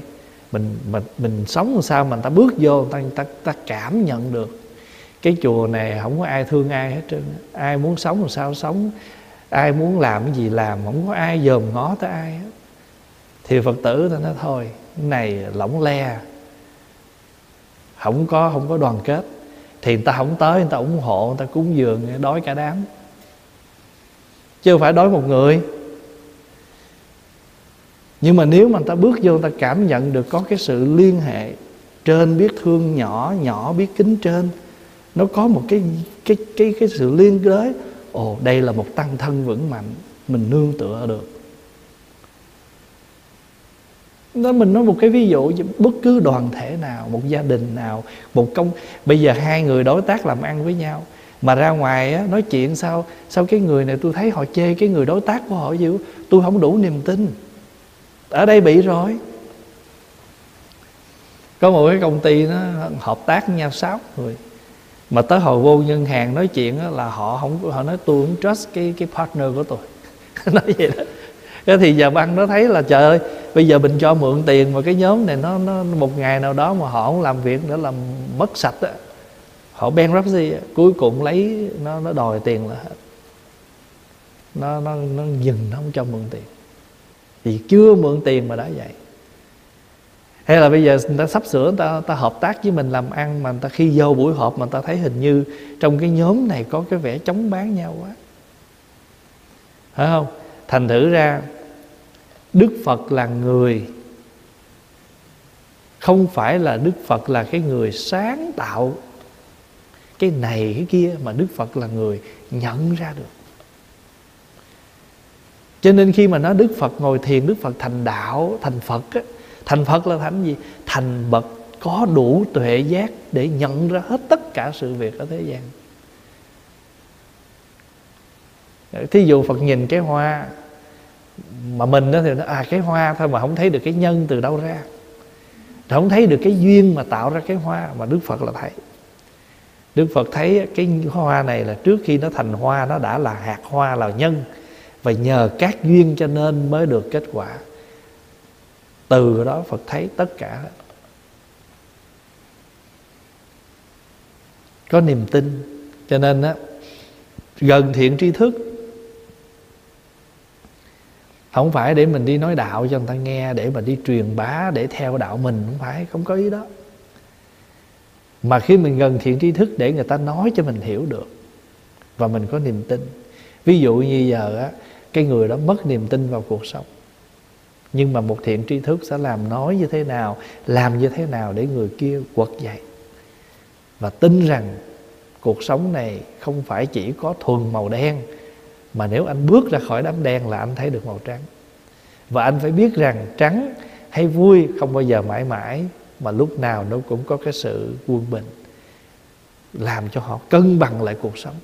mình mình mình sống làm sao mà người ta bước vô người ta, người ta, ta cảm nhận được. Cái chùa này không có ai thương ai hết trơn ai muốn sống làm sao sống ai muốn làm cái gì làm không có ai dòm ngó tới ai hết. Thì phật tử ta nói thôi này lỏng le. Không có không có đoàn kết. Thì người ta không tới, người ta ủng hộ, người ta cúng dường đói cả đám. Chứ không phải đói một người. Nhưng mà nếu mà người ta bước vô, người ta cảm nhận được có cái sự liên hệ trên biết thương nhỏ nhỏ biết kính trên, nó có một cái cái cái cái sự liên đới ồ, đây là một tăng thân vững mạnh, mình nương tựa được nó mình nói một cái ví dụ bất cứ đoàn thể nào một gia đình nào một công bây giờ hai người đối tác làm ăn với nhau mà ra ngoài á, nói chuyện sao sao cái người này tôi thấy họ chê cái người đối tác của họ gì tôi không đủ niềm tin. Ở đây bị rồi. Có một cái công ty nó hợp tác với nhau sáu người mà tới hồi vô ngân hàng nói chuyện đó là họ không họ nói tôi không trust cái cái partner của tôi. Nói vậy đó cái thì giờ băng nó thấy là trời ơi bây giờ mình cho mượn tiền mà cái nhóm này nó nó một ngày nào đó mà họ không làm việc nữa làm mất sạch á. Họ bankruptcy á, cuối cùng lấy nó nó đòi tiền là hết. Nó nó nó dừng nó không cho mượn tiền. Vì chưa mượn tiền mà đã vậy. Hay là bây giờ người ta sắp sửa người ta, ta hợp tác với mình làm ăn mà người ta khi vô buổi họp mà người ta thấy hình như trong cái nhóm này có cái vẻ chống bán nhau quá. Phải không? Thành thử ra đức phật là người. Không phải là đức phật là cái người sáng tạo cái này cái kia mà đức phật là người nhận ra được. Cho nên khi mà nói đức phật ngồi thiền đức phật thành đạo thành phật á, thành phật là thành gì? Thành bậc có đủ tuệ giác để nhận ra hết tất cả sự việc ở thế gian. Thí dụ phật nhìn cái hoa mà mình đó thì nó à cái hoa thôi mà không thấy được cái nhân từ đâu ra. Không thấy được cái duyên mà tạo ra cái hoa mà đức phật là thấy đức phật thấy cái hoa này là trước khi nó thành hoa, nó đã là hạt hoa, là nhân. Và nhờ các duyên cho nên mới được kết quả. Từ đó phật thấy tất cả. Có niềm tin. Cho nên á, gần thiện tri thức không phải để mình đi nói đạo cho người ta nghe, để mà đi truyền bá, để theo đạo mình, không phải, không có ý đó. Mà khi mình gần thiện tri thức để người ta nói cho mình hiểu được và mình có niềm tin. Ví dụ như giờ á, cái người đó mất niềm tin vào cuộc sống. Nhưng mà một thiện tri thức sẽ làm nói như thế nào, làm như thế nào để người kia quật dậy? Và tin rằng cuộc sống này không phải chỉ có thuần màu đen mà nếu anh bước ra khỏi đám đen là anh thấy được màu trắng. Và anh phải biết rằng trắng hay vui không bao giờ mãi mãi, mà lúc nào nó cũng có cái sự quân bình, làm cho họ cân bằng lại cuộc sống.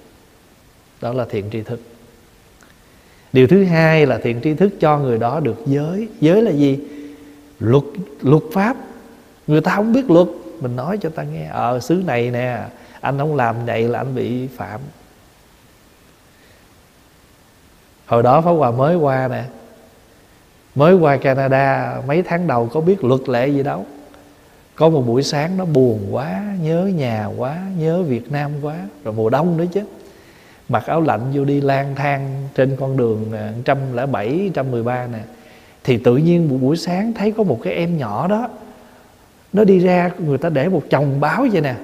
Đó là thiện tri thức. Điều thứ hai là thiện tri thức cho người đó được giới. Giới là gì? Luật luật pháp. Người ta không biết luật. Mình nói cho ta nghe ở xứ này nè, anh không làm vậy là anh bị phạm. Hồi đó Pháp Hòa mới qua nè. Mới qua Canada mấy tháng đầu có biết luật lệ gì đâu. Có một buổi sáng nó buồn quá nhớ nhà quá nhớ Việt Nam quá rồi mùa đông nữa chứ. Mặc áo lạnh vô đi lang thang trên con đường à, 107, 113 nè. Thì tự nhiên một buổi sáng thấy có một cái em nhỏ đó nó đi ra người ta để một chồng báo vậy nè.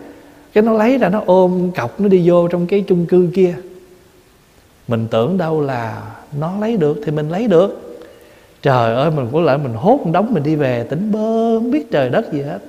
Cái nó lấy ra nó ôm cọc nó đi vô trong cái chung cư kia mình tưởng đâu là nó lấy được thì mình lấy được. Trời ơi, mình cũng lại mình hốt một đống mình đi về, tỉnh bơ, không biết trời đất gì hết.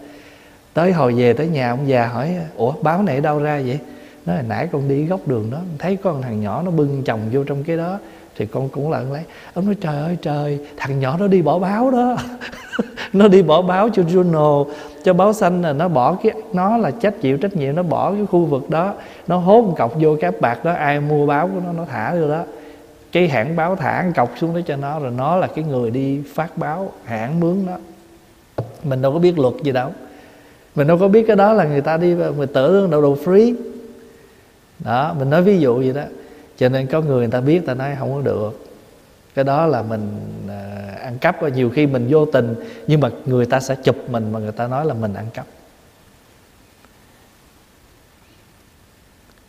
Tới hồi về tới nhà ông già hỏi, ủa, báo này đâu ra vậy? Nói là nãy con đi góc đường đó, thấy con thằng nhỏ nó bưng chồng vô trong cái đó thì con cũng lận lấy ông nói, trời ơi, trời, thằng nhỏ nó đi bỏ báo đó. Nó đi bỏ báo cho journal, cho báo xanh là nó bỏ cái, nó là trách chịu trách nhiệm nó bỏ cái khu vực đó. Nó hốt một cọc vô cái bạc đó, ai mua báo của nó nó thả vô đó. Cái hãng báo thả một cọc xuống đó cho nó, rồi nó là cái người đi phát báo hãng mướn đó. Mình đâu có biết luật gì đâu. Mình đâu có biết cái đó là người ta đi mình tưởng đâu đồ free. Đó, mình nói ví dụ vậy đó cho nên có người người ta biết ta nói không có được. Cái đó là mình à, ăn cắp và nhiều khi mình vô tình, nhưng mà người ta sẽ chụp mình mà người ta nói là mình ăn cắp.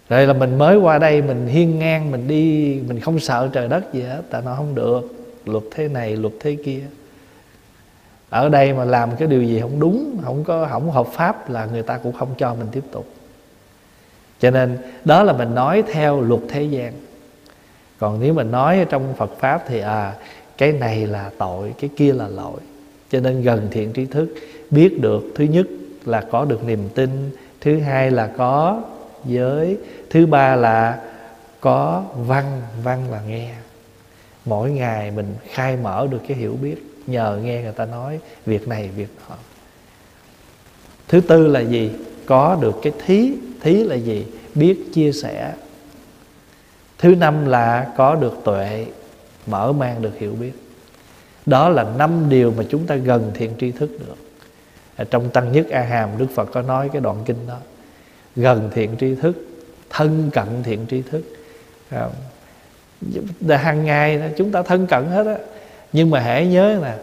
Rồi là mình mới qua đây, mình hiên ngang, mình đi, mình không sợ trời đất gì hết ta nói không được. Luật thế này, luật thế kia. Ở đây mà làm cái điều gì không đúng, không có, không hợp pháp là người ta cũng không cho mình tiếp tục cho nên đó là mình nói theo luật thế gian. Còn nếu mình nói trong phật pháp thì à cái này là tội, cái kia là lỗi. Cho nên gần thiện trí thức, biết được thứ nhất là có được niềm tin, thứ hai là có giới, thứ ba là có văn văn là nghe. Mỗi ngày mình khai mở được cái hiểu biết, nhờ nghe người ta nói việc này, việc nọ. Thứ tư là gì? Có được cái thí thí là gì? Biết chia sẻ. Thứ năm là có được tuệ, mở mang được hiểu biết. Đó là năm điều mà chúng ta gần thiện tri thức được. Ở trong tăng nhất a hàm đức phật có nói cái đoạn kinh đó. Gần thiện tri thức, thân cận thiện tri thức. À, hàng ngày chúng ta thân cận hết á. Nhưng mà hãy nhớ là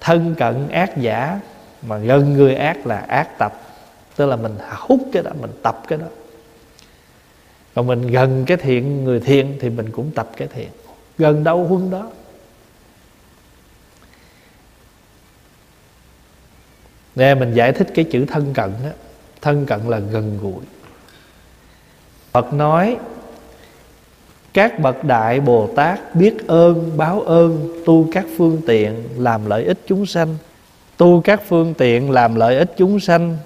thân cận ác giả, mà gần người ác là ác tập tức là mình hút cái đó mình tập cái đó. Còn mình gần cái thiện người thiện thì mình cũng tập cái thiện. Gần đâu huân đó. Nè mình giải thích cái chữ thân cận đó Thân cận là gần gũi. Phật nói Các bậc đại Bồ Tát biết ơn, báo ơn Tu các phương tiện làm lợi ích chúng sanh. Tu các phương tiện làm lợi ích chúng sanh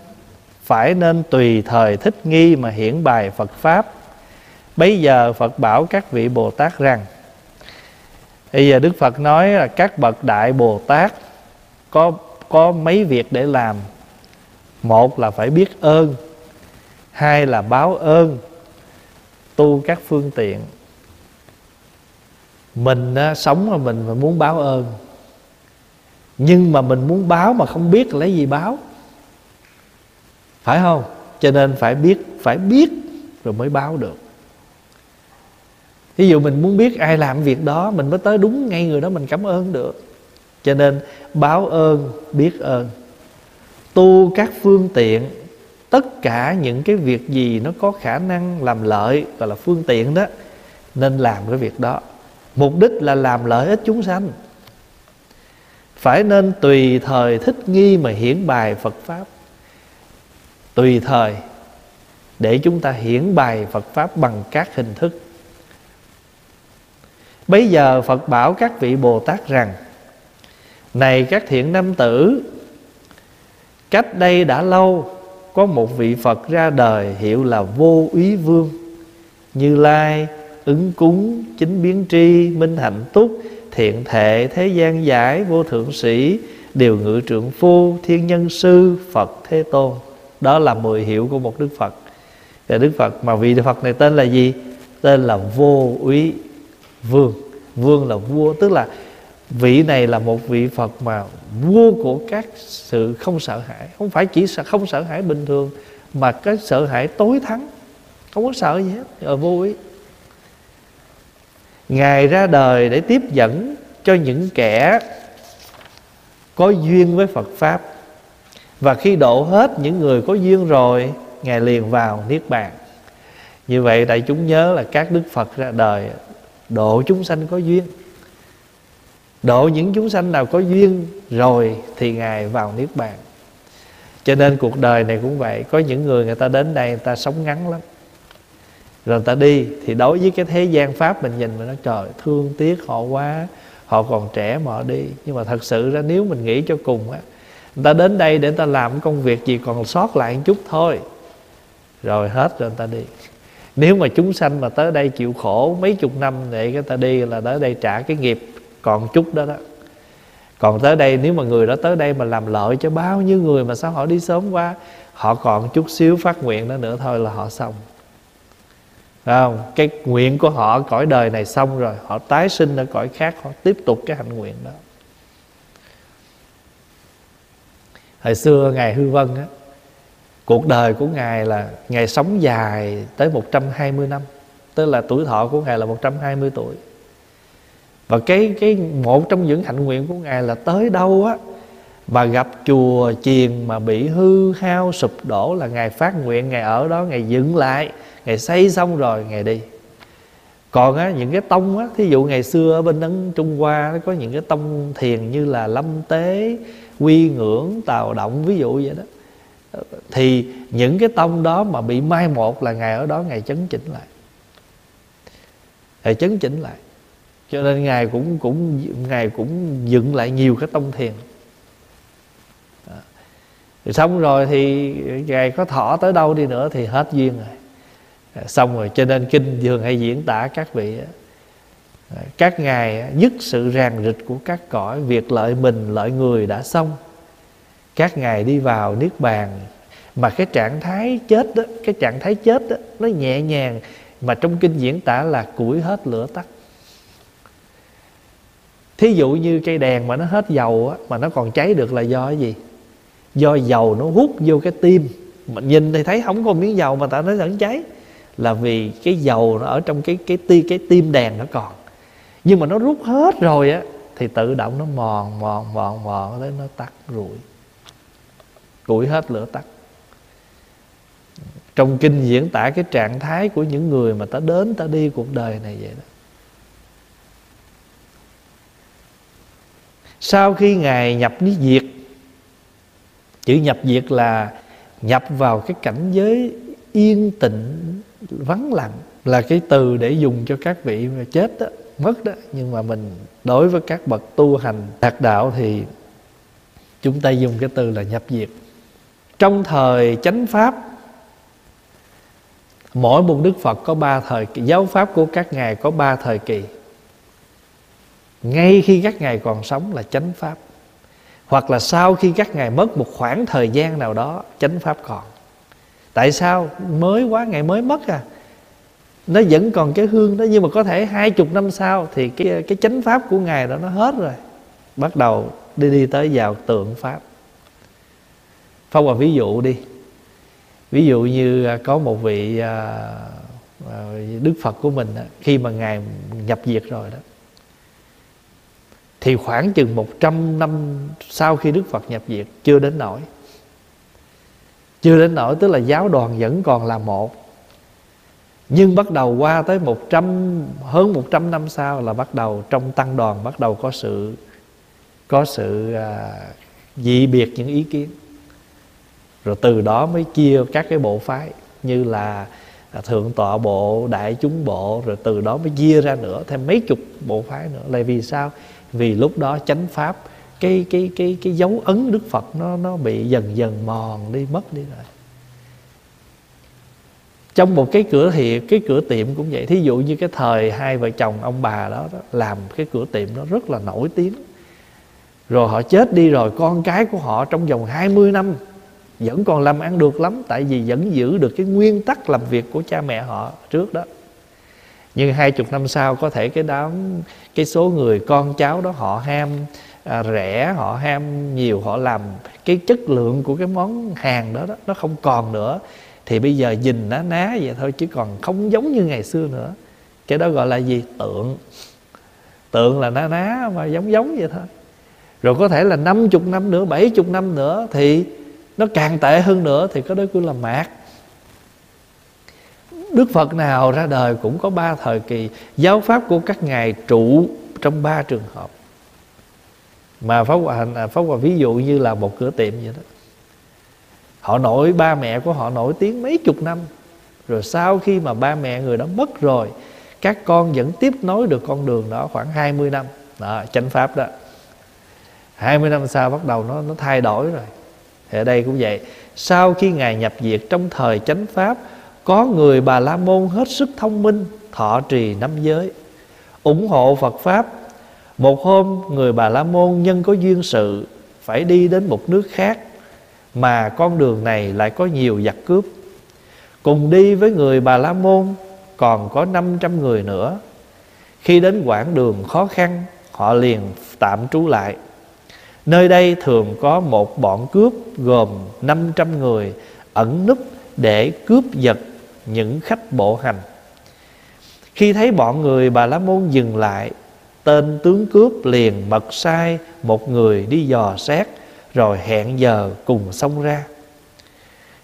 phải nên tùy thời thích nghi mà hiển bài Phật Pháp. Bây giờ Phật bảo các vị Bồ Tát rằng Bây giờ Đức Phật nói là các bậc đại Bồ Tát Có có mấy việc để làm. Một là phải biết ơn Hai là báo ơn Tu các phương tiện. Mình á, sống mà mình mà muốn báo ơn. Nhưng mà mình muốn báo mà không biết lấy gì báo. Phải không? Cho nên phải biết Phải biết rồi mới báo được. Ví dụ mình muốn biết ai làm việc đó, mình mới tới đúng ngay người đó mình cảm ơn được. Cho nên báo ơn, biết ơn. Tu các phương tiện, tất cả những cái việc gì nó có khả năng làm lợi, gọi là phương tiện đó, nên làm cái việc đó. Mục đích là làm lợi ích chúng sanh. Phải nên tùy thời thích nghi mà hiển bài Phật pháp tùy thời để chúng ta hiển bày Phật pháp bằng các hình thức. Bây giờ Phật bảo các vị Bồ Tát rằng Này các thiện nam tử Cách đây đã lâu Có một vị Phật ra đời Hiệu là Vô Úy Vương Như Lai, ứng cúng, chính biến tri, minh hạnh túc Thiện thệ, thế gian giải, vô thượng sĩ Điều ngự trượng phu, thiên nhân sư, Phật Thế Tôn. Đó là mười hiệu của một Đức Phật. Và Đức Phật, mà vị Phật này tên là gì? Tên là Vô Úy vương. Vương là vua, tức là vị này là một vị phật mà vua của các sự không sợ hãi. Không phải chỉ sợ, không sợ hãi bình thường, mà cái sợ hãi tối thắng. Không có sợ gì hết, ở vô ý. Ngài ra đời để tiếp dẫn cho những kẻ có duyên với phật pháp và khi độ hết những người có duyên rồi, ngài liền vào niết bàn. Như vậy đại chúng nhớ là các đức phật ra đời, độ chúng sanh có duyên. Độ những chúng sanh nào có duyên rồi thì ngài vào niết bàn. Cho nên cuộc đời này cũng vậy, có những người người ta đến đây người ta sống ngắn lắm. Rồi người ta đi thì đối với cái thế gian pháp mình nhìn mình nói trời, thương tiếc, họ quá, họ còn trẻ mà họ đi. Nhưng mà thật sự ra nếu mình nghĩ cho cùng á người ta đến đây để người ta làm công việc gì còn sót lại một chút thôi. Rồi hết rồi người ta đi. Nếu mà chúng sanh mà tới đây chịu khổ mấy chục năm để người ta đi là tới đây trả cái nghiệp còn chút đó đó. Còn tới đây nếu mà người đó tới đây mà làm lợi cho bao nhiêu người mà sao họ đi sớm quá, họ còn chút xíu phát nguyện đó nữa thôi là họ xong. Đấy không? Cái nguyện của họ cõi đời này xong rồi, họ tái sinh ở cõi khác, họ tiếp tục cái hạnh nguyện đó. Hồi xưa ngài hư vân á Cuộc đời của Ngài là Ngài sống dài tới 120 năm Tức là tuổi thọ của Ngài là 120 tuổi. Và cái cái một trong những hạnh nguyện của Ngài là tới đâu á Mà gặp chùa chiền mà bị hư hao sụp đổ là Ngài phát nguyện Ngài ở đó Ngài dựng lại Ngài xây xong rồi Ngài đi. Còn á, những cái tông á, thí dụ ngày xưa ở bên ấn Trung Hoa nó có những cái tông thiền như là Lâm Tế, Quy Ngưỡng, Tào Động ví dụ vậy đó. Thì những cái tông đó mà bị mai một là ngài ở đó ngài chấn chỉnh lại. Ngài chấn chỉnh lại. Cho nên ngài cũng cũng ngài cũng dựng lại nhiều cái tông thiền. Rồi xong rồi thì ngài có thọ tới đâu đi nữa thì hết duyên rồi. Xong rồi cho nên kinh thường hay diễn tả các vị các ngài dứt sự ràng rịch của các cõi việc lợi mình lợi người đã xong. Các ngài đi vào niết bàn mà cái trạng thái chết đó cái trạng thái chết đó nó nhẹ nhàng mà trong kinh diễn tả là củi hết lửa tắt. Thí dụ như cây đèn mà nó hết dầu á, mà nó còn cháy được là do cái gì? Do dầu nó hút vô cái tim. Mình nhìn thì thấy không có miếng dầu mà tại nó vẫn cháy. Là vì cái dầu nó ở trong cái cái ti cái tim đèn nó còn nhưng mà nó rút hết rồi á, thì tự động nó mòn mòn mòn mòn tới nó tắt rụi. Rụi hết lửa tắt. Trong kinh diễn tả cái trạng thái của những người mà ta đến, ta đi cuộc đời này vậy đó. Sau khi ngài nhập niết diệt, chữ nhập diệt là nhập vào cái cảnh giới yên tịnh vắng lặng, là cái từ để dùng cho các vị mà chết đó mất đó. Nhưng mà mình, đối với các bậc tu hành đạt đạo thì chúng ta dùng cái từ là nhập diệt. Trong thời chánh pháp, mỗi một đức phật có ba thời kỳ, giáo pháp của các ngài có ba thời kỳ. Ngay khi các ngài còn sống là chánh pháp. Hoặc là sau khi các ngài mất một khoảng thời gian nào đó, chánh pháp còn. Tại sao? Mới quá ngày mới mất à nó vẫn còn cái hương đó, nhưng mà có thể hai chục năm sau thì cái cái chánh pháp của ngài đó nó hết rồi. Bắt đầu đi đi tới vào tượng pháp. Phong hòa ví dụ đi. Ví dụ như à, có một vị à, à, đức phật của mình khi mà ngài nhập diệt rồi đó, thì khoảng chừng 100 năm sau khi Đức Phật nhập diệt, chưa đến nổi chưa đến nổi tức là giáo đoàn vẫn còn là một nhưng bắt đầu qua tới 100 hơn 100 năm sau là bắt đầu trong tăng đoàn bắt đầu có sự có sự à, dị biệt những ý kiến. Rồi từ đó mới chia các cái bộ phái như là à, thượng tọa bộ đại chúng bộ rồi từ đó mới chia ra nữa thêm mấy chục bộ phái nữa. Là vì sao? Vì lúc đó chánh pháp cái cái cái cái dấu ấn đức phật nó nó bị dần dần mòn đi mất đi rồi trong một cái cửa hiệu cái cửa tiệm cũng vậy. Thí dụ như cái thời hai vợ chồng ông bà đó, đó làm cái cửa tiệm nó rất là nổi tiếng. Rồi họ chết đi rồi con cái của họ trong vòng 20 năm vẫn còn làm ăn được lắm tại vì vẫn giữ được cái nguyên tắc làm việc của cha mẹ họ trước đó. Nhưng hai chục năm sau có thể cái đám cái số người con cháu đó họ ham à, rẻ họ ham nhiều họ làm cái chất lượng của cái món hàng đó, đó nó không còn nữa thì bây giờ nhìn nó ná vậy thôi chứ còn không giống như ngày xưa nữa. Cái đó gọi là gì? Tượng. Tượng là ná ná mà giống giống vậy thôi. Rồi có thể là 50 năm nữa 70 năm nữa thì nó càng tệ hơn nữa thì có đó cứ là mạt. Đức Phật nào ra đời cũng có ba thời kỳ. Giáo pháp của các ngài trụ trong ba trường hợp. Mà Pháp Hòa, à, Pháp Hòa ví dụ như là một cửa tiệm vậy đó. Họ nổi, ba mẹ của họ nổi tiếng mấy chục năm. Rồi sau khi mà ba mẹ người đó mất rồi Các con vẫn tiếp nối được con đường đó khoảng 20 năm. Đó, chánh pháp đó. 20 năm sau bắt đầu nó nó thay đổi rồi. Thì ở đây cũng vậy. Sau khi Ngài nhập diệt trong thời chánh pháp có người bà la môn hết sức thông minh thọ trì năm giới ủng hộ phật pháp. Một hôm người bà la môn nhân có duyên sự phải đi đến một nước khác mà con đường này lại có nhiều giặc cướp. Cùng đi với người bà la môn, còn có 500 người nữa. Khi đến quãng đường khó khăn, họ liền tạm trú lại. Nơi đây thường có một bọn cướp gồm 500 người ẩn núp để cướp giật những khách bộ hành. Khi thấy bọn người bà la môn dừng lại, tên tướng cướp liền mật sai một người đi dò xét rồi hẹn giờ cùng xông ra.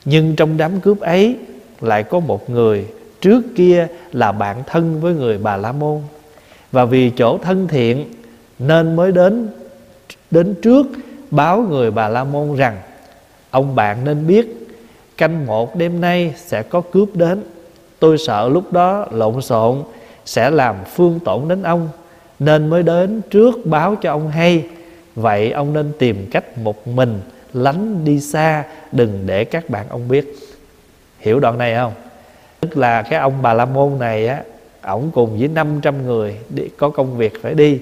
Nhưng trong đám cướp ấy lại có một người trước kia là bạn thân với người bà la môn. Và vì chỗ thân thiện nên mới đến đến trước báo người bà la môn rằng, ông bạn nên biết, canh một đêm nay sẽ có cướp đến. Tôi sợ lúc đó lộn xộn sẽ làm phương tổn đến ông, nên mới đến trước báo cho ông hay vậy ông nên tìm cách một mình lánh đi xa đừng để các bạn ông biết. Hiểu đoạn này không? Tức là cái ông bà la môn này á ổng cùng với 500 người đi, có công việc phải đi.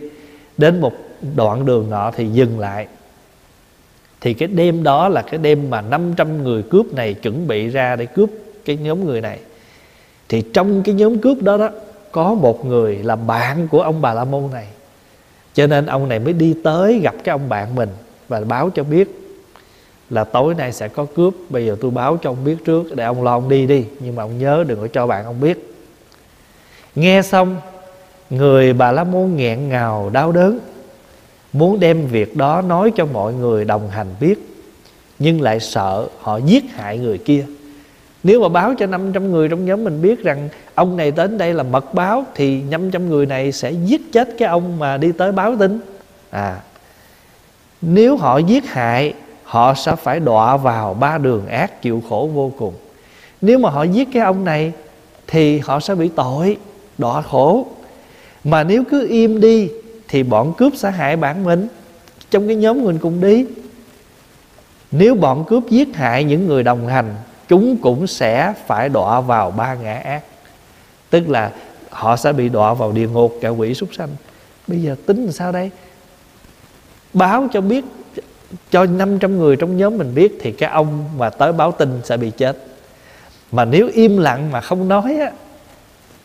Đến một đoạn đường nọ thì dừng lại. Thì cái đêm đó là cái đêm mà 500 người cướp này chuẩn bị ra để cướp cái nhóm người này. Thì trong cái nhóm cướp đó đó có một người là bạn của ông bà la môn này cho nên ông này mới đi tới gặp cái ông bạn mình và báo cho biết là tối nay sẽ có cướp. Bây giờ tôi báo cho ông biết trước, để ông lo ông đi đi, nhưng mà ông nhớ đừng có cho bạn ông biết. Nghe xong, người bà la môn nghẹn ngào, đau đớn, muốn đem việc đó nói cho mọi người đồng hành biết, nhưng lại sợ họ giết hại người kia nếu mà báo cho 500 người trong nhóm mình biết rằng ông này đến đây là mật báo, thì 500 người này sẽ giết chết cái ông mà đi tới báo tin. À nếu họ giết hại, họ sẽ phải đọa vào ba đường ác chịu khổ vô cùng. Nếu mà họ giết cái ông này, thì họ sẽ bị tội, đọa khổ. Mà nếu cứ im đi, thì bọn cướp sẽ hại bản mình. Trong cái nhóm mình cùng đi. Nếu bọn cướp giết hại những người đồng hành chúng cũng sẽ phải đọa vào ba ngã ác. Tức là họ sẽ bị đọa vào địa ngục cả quỷ súc sanh. Bây giờ tính làm sao đây? Báo cho biết, cho 500 người trong nhóm mình biết thì cái ông mà tới báo tin sẽ bị chết. Mà nếu im lặng mà không nói á,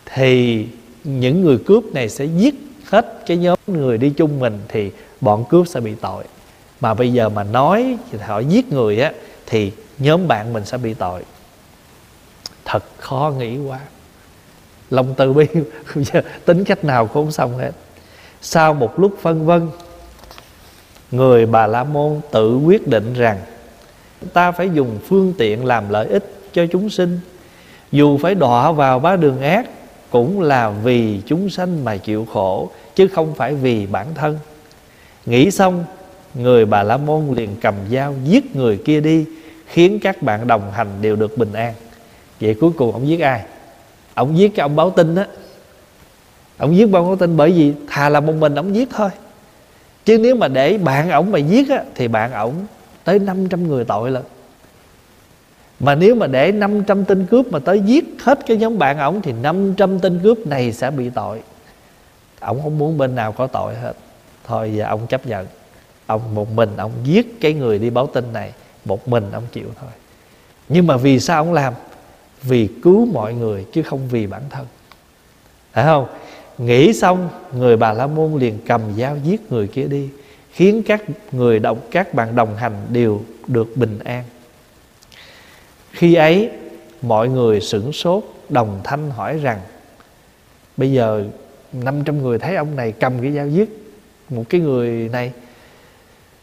thì những người cướp này sẽ giết hết cái nhóm người đi chung mình thì bọn cướp sẽ bị tội. Mà bây giờ mà nói thì họ giết người á, thì nhóm bạn mình sẽ bị tội. Thật khó nghĩ quá. Lòng từ bi giờ tính cách nào cũng không xong hết. Sau một lúc phân vân, người bà la môn tự quyết định rằng, ta phải dùng phương tiện làm lợi ích cho chúng sinh. Dù phải đọa vào bá đường ác, cũng là vì chúng sanh mà chịu khổ, chứ không phải vì bản thân. Nghĩ xong, người bà la môn liền cầm dao giết người kia đi khiến các bạn đồng hành đều được bình an. Vậy cuối cùng ông giết ai? Ông giết cái ông báo tin á ông giết bao báo tin bởi vì thà là một mình ông giết thôi. Chứ nếu mà để bạn ổng mà giết á, thì bạn ổng tới 500 người tội lận. Mà nếu mà để 500 tên cướp mà tới giết hết cái nhóm bạn ổng, thì 500 tên cướp này sẽ bị tội. Ổng không muốn bên nào có tội hết. Thôi giờ ông chấp nhận. Ông một mình ông giết cái người đi báo tin này một mình ông chịu thôi. Nhưng mà vì sao ông làm? Vì cứu mọi người chứ không vì bản thân. Phải không? Nghĩ xong, người bà la môn liền cầm dao giết người kia đi, khiến các người đồng, các bạn đồng hành đều được bình an. Khi ấy, mọi người sửng sốt, đồng thanh hỏi rằng, bây giờ 500 người thấy ông này cầm cái dao giết một cái người này,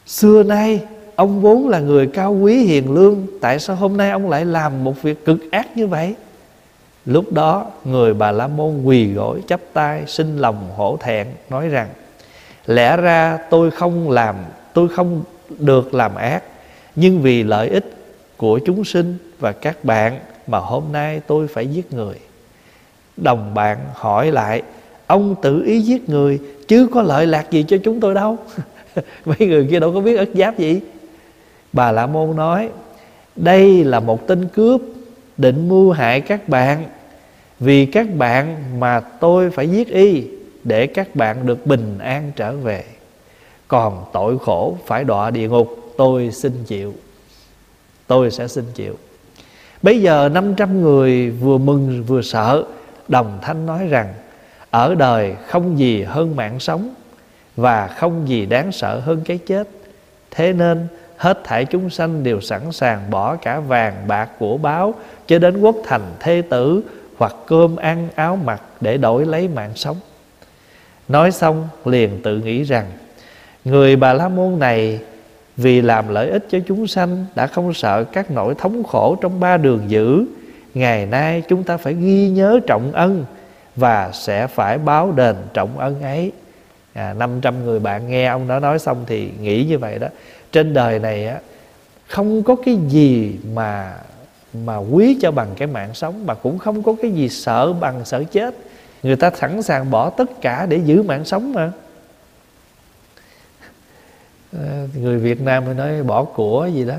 xưa nay ông vốn là người cao quý hiền lương, tại sao hôm nay ông lại làm một việc cực ác như vậy? Lúc đó, người bà la môn quỳ gối chắp tay, xin lòng hổ thẹn, nói rằng, lẽ ra tôi không làm, tôi không được làm ác, nhưng vì lợi ích của chúng sinh và các bạn mà hôm nay tôi phải giết người. Đồng bạn hỏi lại, ông tự ý giết người, chứ có lợi lạc gì cho chúng tôi đâu? Mấy người kia đâu có biết ức giáp gì bà la môn nói, đây là một tên cướp định mưu hại các bạn. Vì các bạn mà tôi phải giết y, để các bạn được bình an trở về. Còn tội khổ phải đọa địa ngục, tôi xin chịu. Tôi sẽ xin chịu. Bây giờ 500 người vừa mừng vừa sợ, đồng thanh nói rằng, ở đời không gì hơn mạng sống, và không gì đáng sợ hơn cái chết. Thế nên hết thảy chúng sanh đều sẵn sàng bỏ cả vàng bạc của báo cho đến quốc thành thê tử hoặc cơm ăn áo mặc để đổi lấy mạng sống. Nói xong liền tự nghĩ rằng người bà la môn này vì làm lợi ích cho chúng sanh đã không sợ các nỗi thống khổ trong ba đường dữ. Ngày nay chúng ta phải ghi nhớ trọng ân và sẽ phải báo đền trọng ân ấy. À, 500 người bạn nghe ông đó nói xong thì nghĩ như vậy đó trên đời này á không có cái gì mà mà quý cho bằng cái mạng sống mà cũng không có cái gì sợ bằng sợ chết. Người ta sẵn sàng bỏ tất cả để giữ mạng sống mà. Ờ, người Việt Nam mới nói bỏ của gì đó.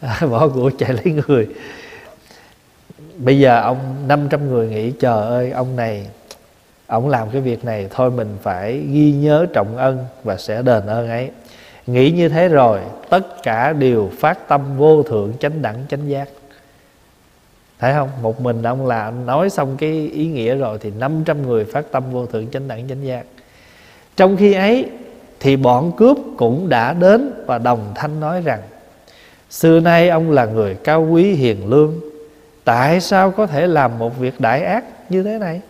À, bỏ của chạy lấy người. Bây giờ ông 500 người nghĩ trời ơi ông này ông làm cái việc này thôi mình phải ghi nhớ trọng ân và sẽ đền ơn ấy nghĩ như thế rồi, tất cả đều phát tâm vô thượng chánh đẳng, chánh giác. Thấy không? Một mình ông là nói xong cái ý nghĩa rồi thì 500 người phát tâm vô thượng chánh đẳng, chánh giác. Trong khi ấy thì bọn cướp cũng đã đến và đồng thanh nói rằng, xưa nay ông là người cao quý hiền lương, tại sao có thể làm một việc đại ác như thế này?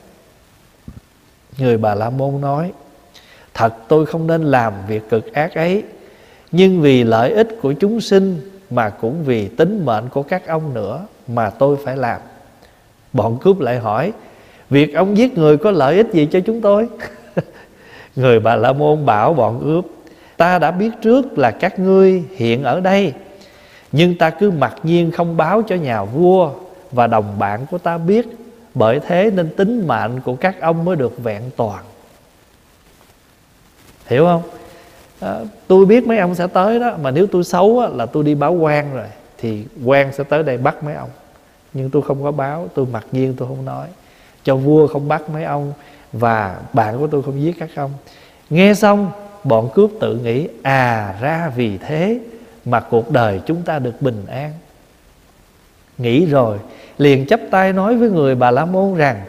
Người bà la môn nói, thật tôi không nên làm việc cực ác ấy nhưng vì lợi ích của chúng sinh mà cũng vì tính mệnh của các ông nữa mà tôi phải làm. Bọn cướp lại hỏi, việc ông giết người có lợi ích gì cho chúng tôi? Người bà la môn bảo bọn cướp, ta đã biết trước là các ngươi hiện ở đây, nhưng ta cứ mặc nhiên không báo cho nhà vua và đồng bạn của ta biết, bởi thế nên tính mạng của các ông mới được vẹn toàn. Hiểu không? Đó, tôi biết mấy ông sẽ tới đó mà nếu tôi xấu á, là tôi đi báo quan rồi thì quan sẽ tới đây bắt mấy ông. Nhưng tôi không có báo tôi mặc nhiên tôi không nói. Cho vua không bắt mấy ông và bạn của tôi không giết các ông. Nghe xong bọn cướp tự nghĩ à ra vì thế mà cuộc đời chúng ta được bình an. Nghĩ rồi liền chấp tay nói với người bà la môn rằng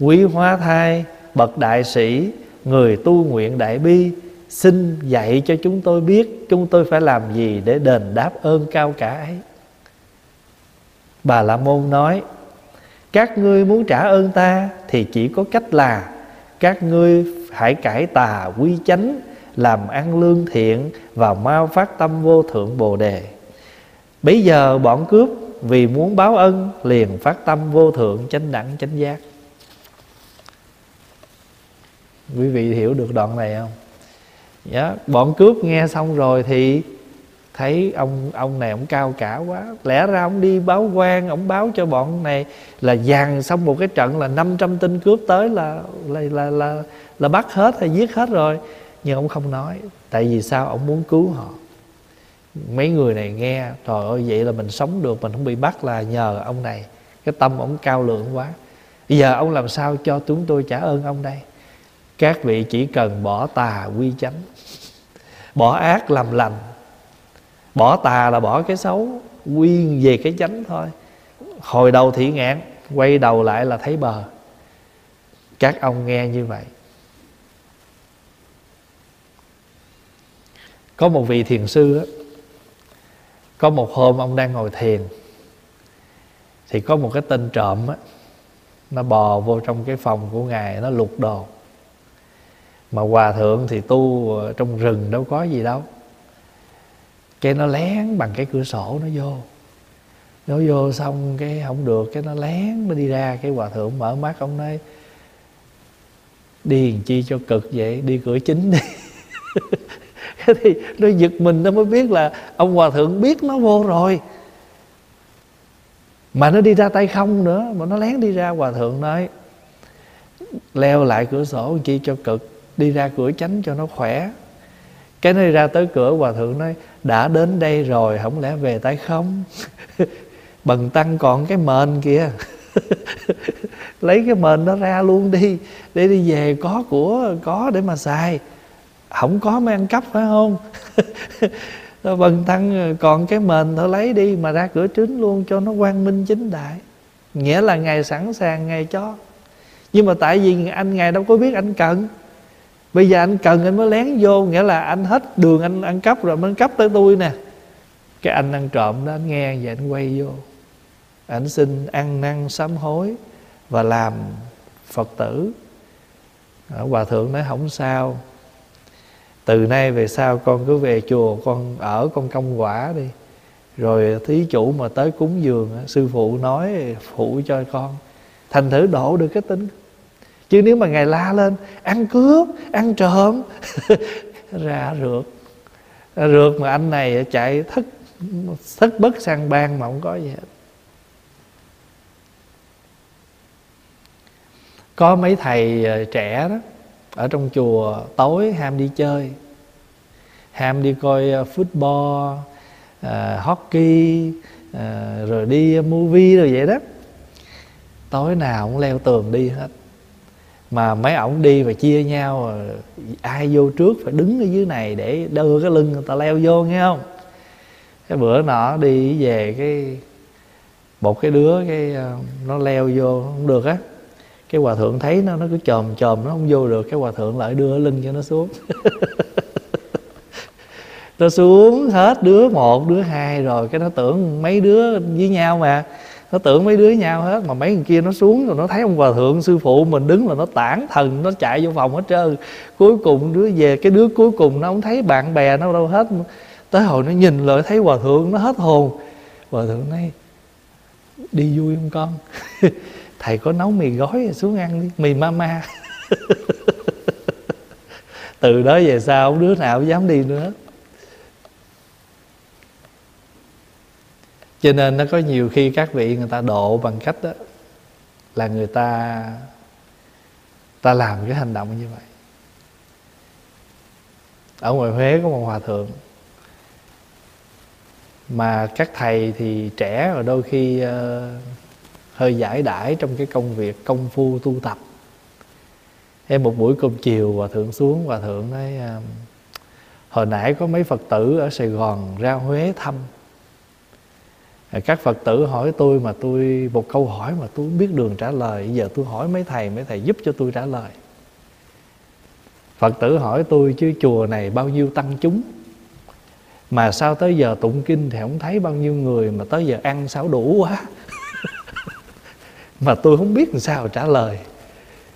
quý hóa thai bậc đại sĩ người tu nguyện đại bi xin dạy cho chúng tôi biết chúng tôi phải làm gì để đền đáp ơn cao cả ấy. Bà la môn nói, các ngươi muốn trả ơn ta thì chỉ có cách là các ngươi hãy cải tà quy chánh, làm ăn lương thiện và mau phát tâm vô thượng bồ đề. Bây giờ bọn cướp vì muốn báo ân liền phát tâm vô thượng chánh đẳng chánh giác. Quý vị hiểu được đoạn này không? Dạ, bọn cướp nghe xong rồi thì thấy ông ông này ông cao cả quá. Lẽ ra ông đi báo quan ông báo cho bọn này là dàn xong một cái trận là 500 tên cướp tới là là là là, là bắt hết hay giết hết rồi. Nhưng ông không nói tại vì sao? Ông muốn cứu họ. Mấy người này nghe trời ơi vậy là mình sống được mình không bị bắt là nhờ ông này. Cái tâm ông cao lượng quá. Bây giờ ông làm sao cho chúng tôi trả ơn ông đây? Các vị chỉ cần bỏ tà quy chánh bỏ ác làm lành. Bỏ tà là bỏ cái xấu nguyên về cái chánh thôi. Hồi đầu thị ngạn quay đầu lại là thấy bờ. Các ông nghe như vậy. Có một vị thiền sư đó, có một hôm ông đang ngồi thiền thì có một cái tên trộm á nó bò vô trong cái phòng của ngài nó lục đồ mà hòa thượng thì tu trong rừng đâu có gì đâu. Cái nó lén bằng cái cửa sổ nó vô. Nó vô xong cái không được, cái nó lén, nó đi ra, cái hòa thượng mở mắt, ông nói, đi làm chi cho cực vậy? Đi cửa chính đi. Thì nó giật mình, nó mới biết là ông hòa thượng biết nó vô rồi. Mà nó đi ra tay không nữa, mà nó lén đi ra, hòa thượng nói, leo lại cửa sổ chi cho cực? Đi ra cửa tránh cho nó khỏe. Cái nơi ra tới cửa, hòa thượng nói, đã đến đây rồi không lẽ về tay không? Bần tăng còn cái mền kìa. Lấy cái mền nó ra luôn đi, để đi về có của, có để mà xài. Không có mới ăn cắp, phải không? Bần tăng còn cái mền thôi lấy đi mà ra cửa trứng luôn cho nó quang minh chính đại. Nghĩa là ngài sẵn sàng, ngài cho. Nhưng mà tại vì anh ngài đâu có biết anh cần bây giờ anh cần anh mới lén vô, nghĩa là anh hết đường anh ăn cắp rồi mới cắp tới tôi nè. Cái anh ăn trộm đó, anh nghe vậy anh quay vô. Anh xin ăn năn sám hối và làm phật tử. Hòa thượng nói không sao. Từ nay về sau con cứ về chùa, con ở con công quả đi. Rồi thí chủ mà tới cúng dường, sư phụ nói phụ cho con. Thành thử độ được cái tính chứ nếu mà ngài la lên ăn cướp ăn trộm. Ra rượt ra rượt mà anh này chạy thất thất bất sang bang mà không có gì hết. Có mấy thầy ờ, trẻ đó ở trong chùa tối ham đi chơi ham đi coi ờ, football uh, hockey uh, rồi đi movie rồi vậy đó. Tối nào cũng leo tường đi hết mà mấy ổng đi và chia nhau ai vô trước phải đứng ở dưới này để đưa cái lưng người ta leo vô, nghe không? Cái bữa nọ đi về cái một cái đứa cái ờ, nó leo vô, không được á. Cái hòa thượng thấy nó nó cứ chồm chồm, nó không vô được, cái hòa thượng lại đưa lưng cho nó xuống. Nó xuống hết đứa một, đứa hai rồi, cái nó tưởng mấy đứa với nhau mà nó tưởng mấy đứa nhau hết, mà mấy người kia nó xuống rồi nó thấy ông hòa thượng sư phụ mình đứng là nó tản thần, nó chạy vô phòng hết trơn. Cuối cùng đứa về, cái đứa cuối cùng nó không thấy bạn bè nó đâu hết. Tới hồi nó nhìn lại thấy hòa thượng nó hết hồn. Hòa thượng nói, đi vui không con? Thầy có nấu mì gói xuống ăn đi, mì mama từ đó về sau đứa nào dám đi nữa. Cho nên nó có nhiều khi các vị người ta độ bằng cách đó là người ta ta làm cái hành động như vậy. Ở ngoài huế có một hòa thượng mà các thầy thì trẻ rồi đôi khi uh, hơi giải đãi trong cái công việc công phu tu tập. Em một buổi cơm chiều hòa thượng xuống hòa thượng nói uh, hồi nãy có mấy phật tử ở sài gòn ra huế thăm các phật tử hỏi tôi mà tôi, một câu hỏi mà tôi không biết đường trả lời. Giờ tôi hỏi mấy thầy mấy thầy giúp cho tôi trả lời. Phật tử hỏi tôi, chứ chùa này bao nhiêu tăng chúng? Mà sao tới giờ tụng kinh thì không thấy bao nhiêu người mà tới giờ ăn sao đủ quá? Mà tôi không biết làm sao trả lời.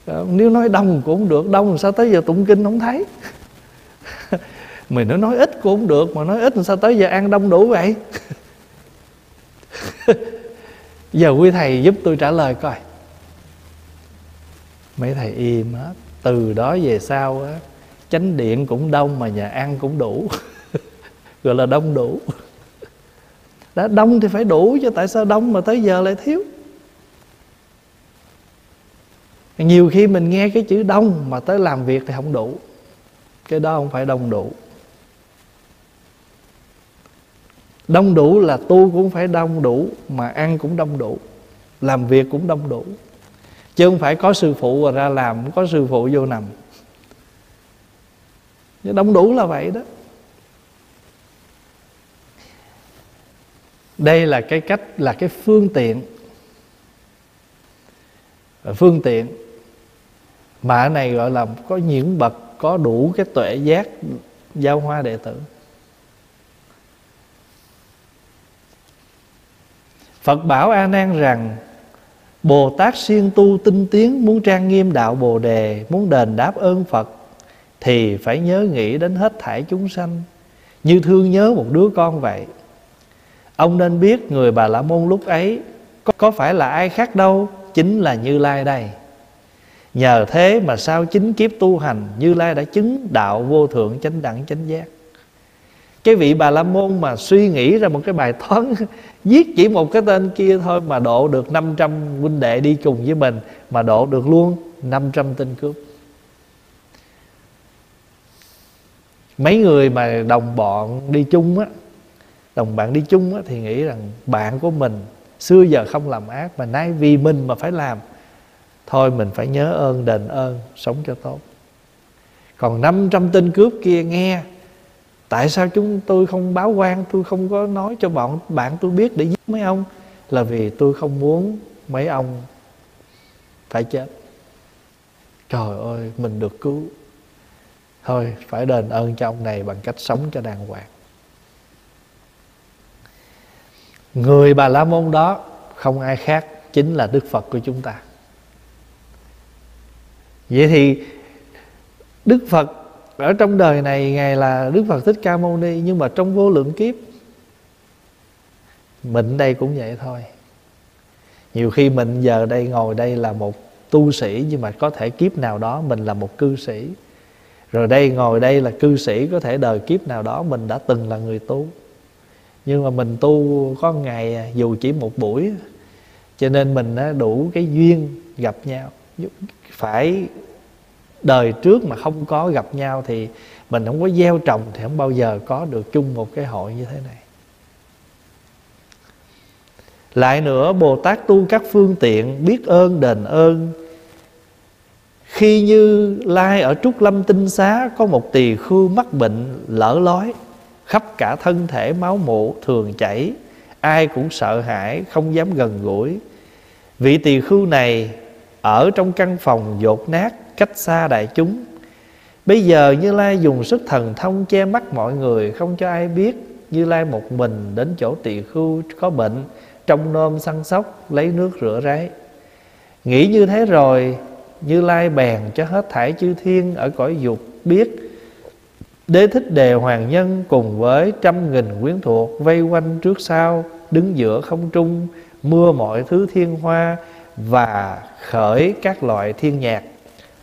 Ờ, nếu nói đông cũng không được, đông sao tới giờ tụng kinh không thấy? Mình nó nói ít cũng không được, mà nói ít sao tới giờ ăn đông đủ vậy? giờ quý thầy giúp tôi trả lời coi. Mấy thầy im hết. Từ đó về sau á, chánh điện cũng đông mà nhà ăn cũng đủ. Gọi là đông đủ. Đã đông thì phải đủ chứ, tại sao đông mà tới giờ lại thiếu? Nhiều khi mình nghe cái chữ đông mà tới làm việc thì không đủ. Cái đó không phải đông đủ. Đông đủ là tu cũng phải đông đủ, mà ăn cũng đông đủ, làm việc cũng đông đủ. Chứ không phải có sư phụ rồi ra làm có sư phụ vô nằm. Đông đủ là vậy đó. Đây là cái cách, là cái phương tiện. Phương tiện, mà ở này gọi là có những bậc có đủ cái tuệ giác giao hoa đệ tử. Phật bảo A Nan rằng Bồ Tát siêng tu tinh tiến Muốn trang nghiêm đạo Bồ Đề Muốn đền đáp ơn Phật Thì phải nhớ nghĩ đến hết thảy chúng sanh. Như thương nhớ một đứa con vậy. Ông nên biết người Bà La Môn lúc ấy có, có phải là ai khác đâu Chính là Như Lai đây. Nhờ thế mà sau chính kiếp tu hành Như Lai đã chứng đạo vô thượng chánh đẳng chánh giác. Cái vị bà la môn mà suy nghĩ ra một cái bài toán giết chỉ một cái tên kia thôi mà độ được 500 huynh đệ đi cùng với mình, mà độ được luôn 500 tên cướp. Mấy người mà đồng bọn đi chung á, đồng bạn đi chung á thì nghĩ rằng bạn của mình xưa giờ không làm ác, mà nay vì mình mà phải làm, thôi mình phải nhớ ơn đền ơn, sống cho tốt. Còn 500 tên cướp kia nghe tại sao chúng tôi không báo quan, tôi không có nói cho bọn, bạn tôi biết để giết mấy ông? Là vì tôi không muốn mấy ông phải chết. Trời ơi, mình được cứu. Thôi, phải đền ơn cho ông này bằng cách sống cho đàng hoàng. Người bà la môn đó, không ai khác chính là đức phật của chúng ta. Vậy thì đức phật ở trong đời này, ngài là đức phật thích ca mâu ni, nhưng mà trong vô lượng kiếp, mình đây cũng vậy thôi. Nhiều khi mình giờ đây ngồi đây là một tu sĩ, nhưng mà có thể kiếp nào đó mình là một cư sĩ. Rồi đây ngồi đây là cư sĩ, có thể đời kiếp nào đó mình đã từng là người tu. Nhưng mà mình tu có ngày, dù chỉ một buổi, cho nên mình đủ cái duyên gặp nhau. Phải đời trước mà không có gặp nhau thì mình không có gieo trồng thì không bao giờ có được chung một cái hội như thế này. Lại nữa, bồ tát tu các phương tiện biết ơn, đền ơn. Khi như lai ở trúc lâm tinh xá có một tỳ khưu mắc bệnh lỡ lói, khắp cả thân thể máu mủ thường chảy, ai cũng sợ hãi, không dám gần gũi. Vị tỳ khưu này ở trong căn phòng dột nát cách xa đại chúng. Bây giờ như lai dùng sức thần thông che mắt mọi người, không cho ai biết như lai một mình đến chỗ tỳ khưu có bệnh, trong nôm săn sóc lấy nước rửa ráy nghĩ như thế rồi, như lai bèn cho hết thải chư thiên ở cõi dục biết Đế thích đề hoàng nhân cùng với trăm nghìn quyến thuộc vây quanh trước sau, đứng giữa không trung, mưa mọi thứ thiên hoa và khởi các loại thiên nhạc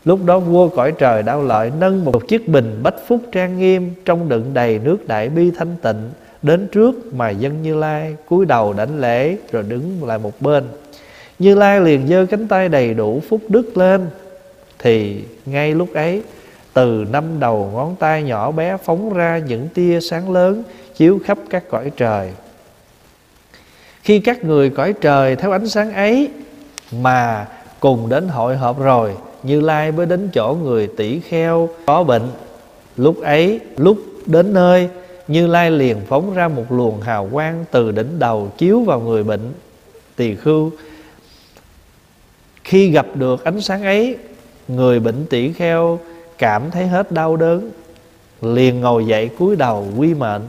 lúc đó vua cõi trời đau lợi nâng một chiếc bình bách phúc trang nghiêm trong đựng đầy nước đại bi thanh tịnh. Đến trước mà dân như lai cúi đầu đảnh lễ rồi đứng lại một bên. Như lai liền giơ cánh tay đầy đủ phúc đức lên. Thì ngay lúc ấy, từ năm đầu ngón tay nhỏ bé phóng ra những tia sáng lớn chiếu khắp các cõi trời. Khi các người cõi trời theo ánh sáng ấy mà cùng đến hội họp rồi như lai mới đến chỗ người tỷ kheo, có bệnh. Lúc ấy, lúc đến nơi, như lai liền phóng ra một luồng hào quang từ đỉnh đầu chiếu vào người bệnh. Tỳ khưu, khi gặp được ánh sáng ấy, người bệnh tỷ kheo cảm thấy hết đau đớn, liền ngồi dậy cúi đầu quy mệnh.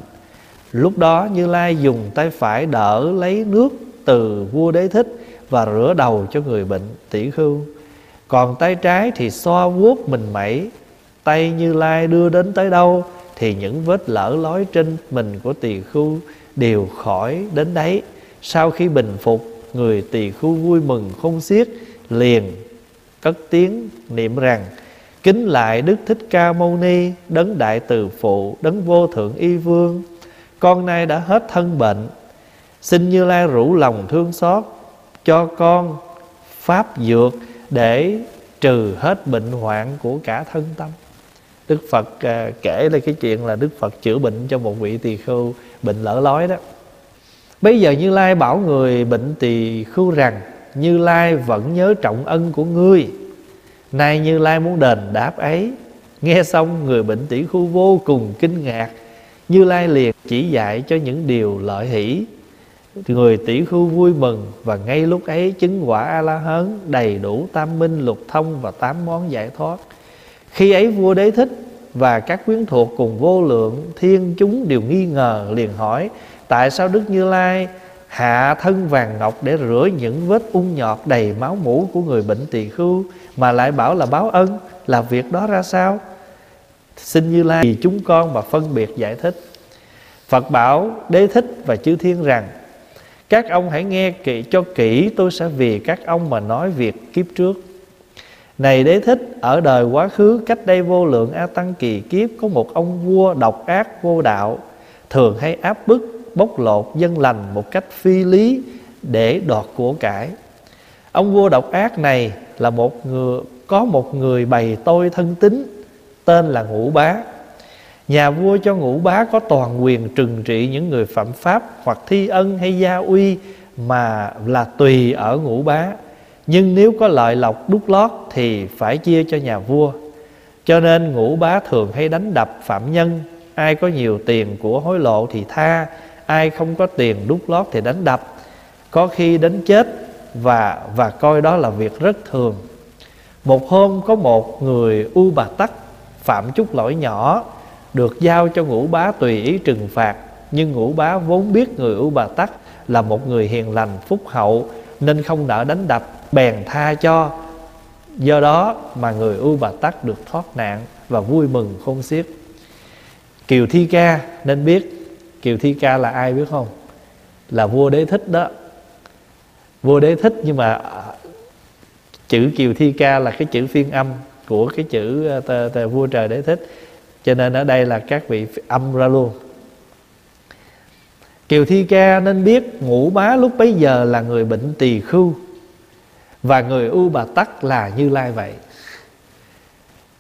Lúc đó, như lai dùng tay phải đỡ lấy nước từ vua đế thích và rửa đầu cho người bệnh tỷ khưu còn tay trái thì xoa vuốt mình mẩy, tay như lai đưa đến tới đâu thì những vết lở lói trên mình của tỳ khu đều khỏi đến đấy. Sau khi bình phục, người tỳ khu vui mừng không xiết, liền cất tiếng niệm rằng, kính lại đức thích ca mâu ni, đấng đại từ phụ, đấng vô thượng y vương. Con nay đã hết thân bệnh. Xin như lai rủ lòng thương xót cho con pháp dược để trừ hết bệnh hoạn của cả thân tâm. Đức phật à, kể lên cái chuyện là đức phật chữa bệnh cho một vị tỳ khưu bệnh lỡ lói đó. Bây giờ như lai bảo người bệnh tỳ khưu rằng, như lai vẫn nhớ trọng ân của ngươi. Nay như lai muốn đền đáp ấy. Nghe xong, người bệnh tỷ khưu vô cùng kinh ngạc. Như lai liền chỉ dạy cho những điều lợi hỷ người tỷ khu vui mừng và ngay lúc ấy chứng quả a la hán đầy đủ tam minh, lục thông và tám món giải thoát. Khi ấy vua đế thích và các quyến thuộc cùng vô lượng thiên chúng đều nghi ngờ liền hỏi, tại sao đức như lai hạ thân vàng ngọc để rửa những vết ung nhọt đầy máu mũ của người bệnh tỳ khưu mà lại bảo là báo ân, là việc đó ra sao? Xin như lai vì chúng con mà phân biệt giải thích. Phật bảo đế thích và chư thiên rằng các ông hãy nghe kỹ cho kỹ, tôi sẽ vì các ông mà nói việc kiếp trước. Này đế thích, ở đời quá khứ, cách đây vô lượng a tăng kỳ kiếp, có một ông vua độc ác vô đạo, thường hay áp bức, bóc lột dân lành một cách phi lý để đoạt của cải. Ông vua độc ác này là một người, có một người bày tôi thân tính tên là ngũ bá nhà vua cho ngũ bá có toàn quyền trừng trị những người phạm pháp hoặc thi ân hay gia uy mà là tùy ở ngũ bá. Nhưng nếu có lợi lộc đút lót thì phải chia cho nhà vua. Cho nên ngũ bá thường hay đánh đập phạm nhân. Ai có nhiều tiền của hối lộ thì tha, ai không có tiền đút lót thì đánh đập. Có khi đến chết và và coi đó là việc rất thường. Một hôm có một người u bà tắc phạm chút lỗi nhỏ được giao cho ngũ bá tùy ý trừng phạt. Nhưng ngũ bá vốn biết người ưu bà tắc là một người hiền lành phúc hậu nên không nỡ đánh đập bèn tha cho. Do đó mà người ưu bà tắc được thoát nạn và vui mừng khôn xiết. Kiều thi ca nên biết kiều thi ca là ai biết không? Là vua đế thích đó. Vua đế thích nhưng mà à, chữ kiều thi ca là cái chữ phiên âm của cái chữ ờ, t, t, vua trời đế thích cho nên ở đây là các vị âm ra luôn. Kiều thi ca nên biết ngũ bá lúc bấy giờ là người bệnh tỳ khưu, và người u bà tắc là như lai vậy.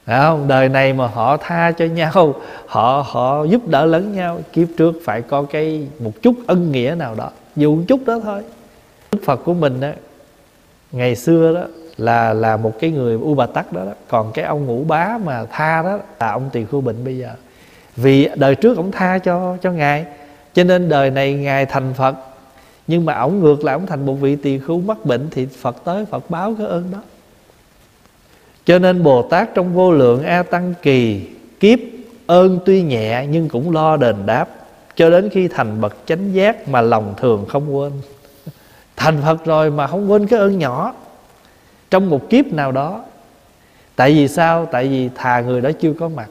Đấy không? Đời này mà họ tha cho nhau, Họ họ giúp đỡ lẫn nhau, Kiếp trước phải có cái một chút ân nghĩa nào đó. Dù một chút đó thôi. Đức Phật của mình đó Ngày xưa đó là là một cái người U Bà Tắc đó, đó. Còn cái ông ngũ bá mà tha đó Là ông Tỳ Khu Bệnh bây giờ. Vì đời trước ông tha cho cho Ngài Cho nên đời này Ngài thành Phật. Nhưng mà ổng ngược lại ổng thành một vị tỳ khu mắc bệnh Thì Phật tới Phật báo cái ơn đó. Cho nên bồ tát trong vô lượng a tăng kỳ kiếp ơn tuy nhẹ nhưng cũng lo đền đáp. Cho đến khi thành bậc chánh giác mà lòng thường không quên. Thành phật rồi mà không quên cái ơn nhỏ trong một kiếp nào đó. Tại vì sao? Tại vì thà người đó chưa có mặt,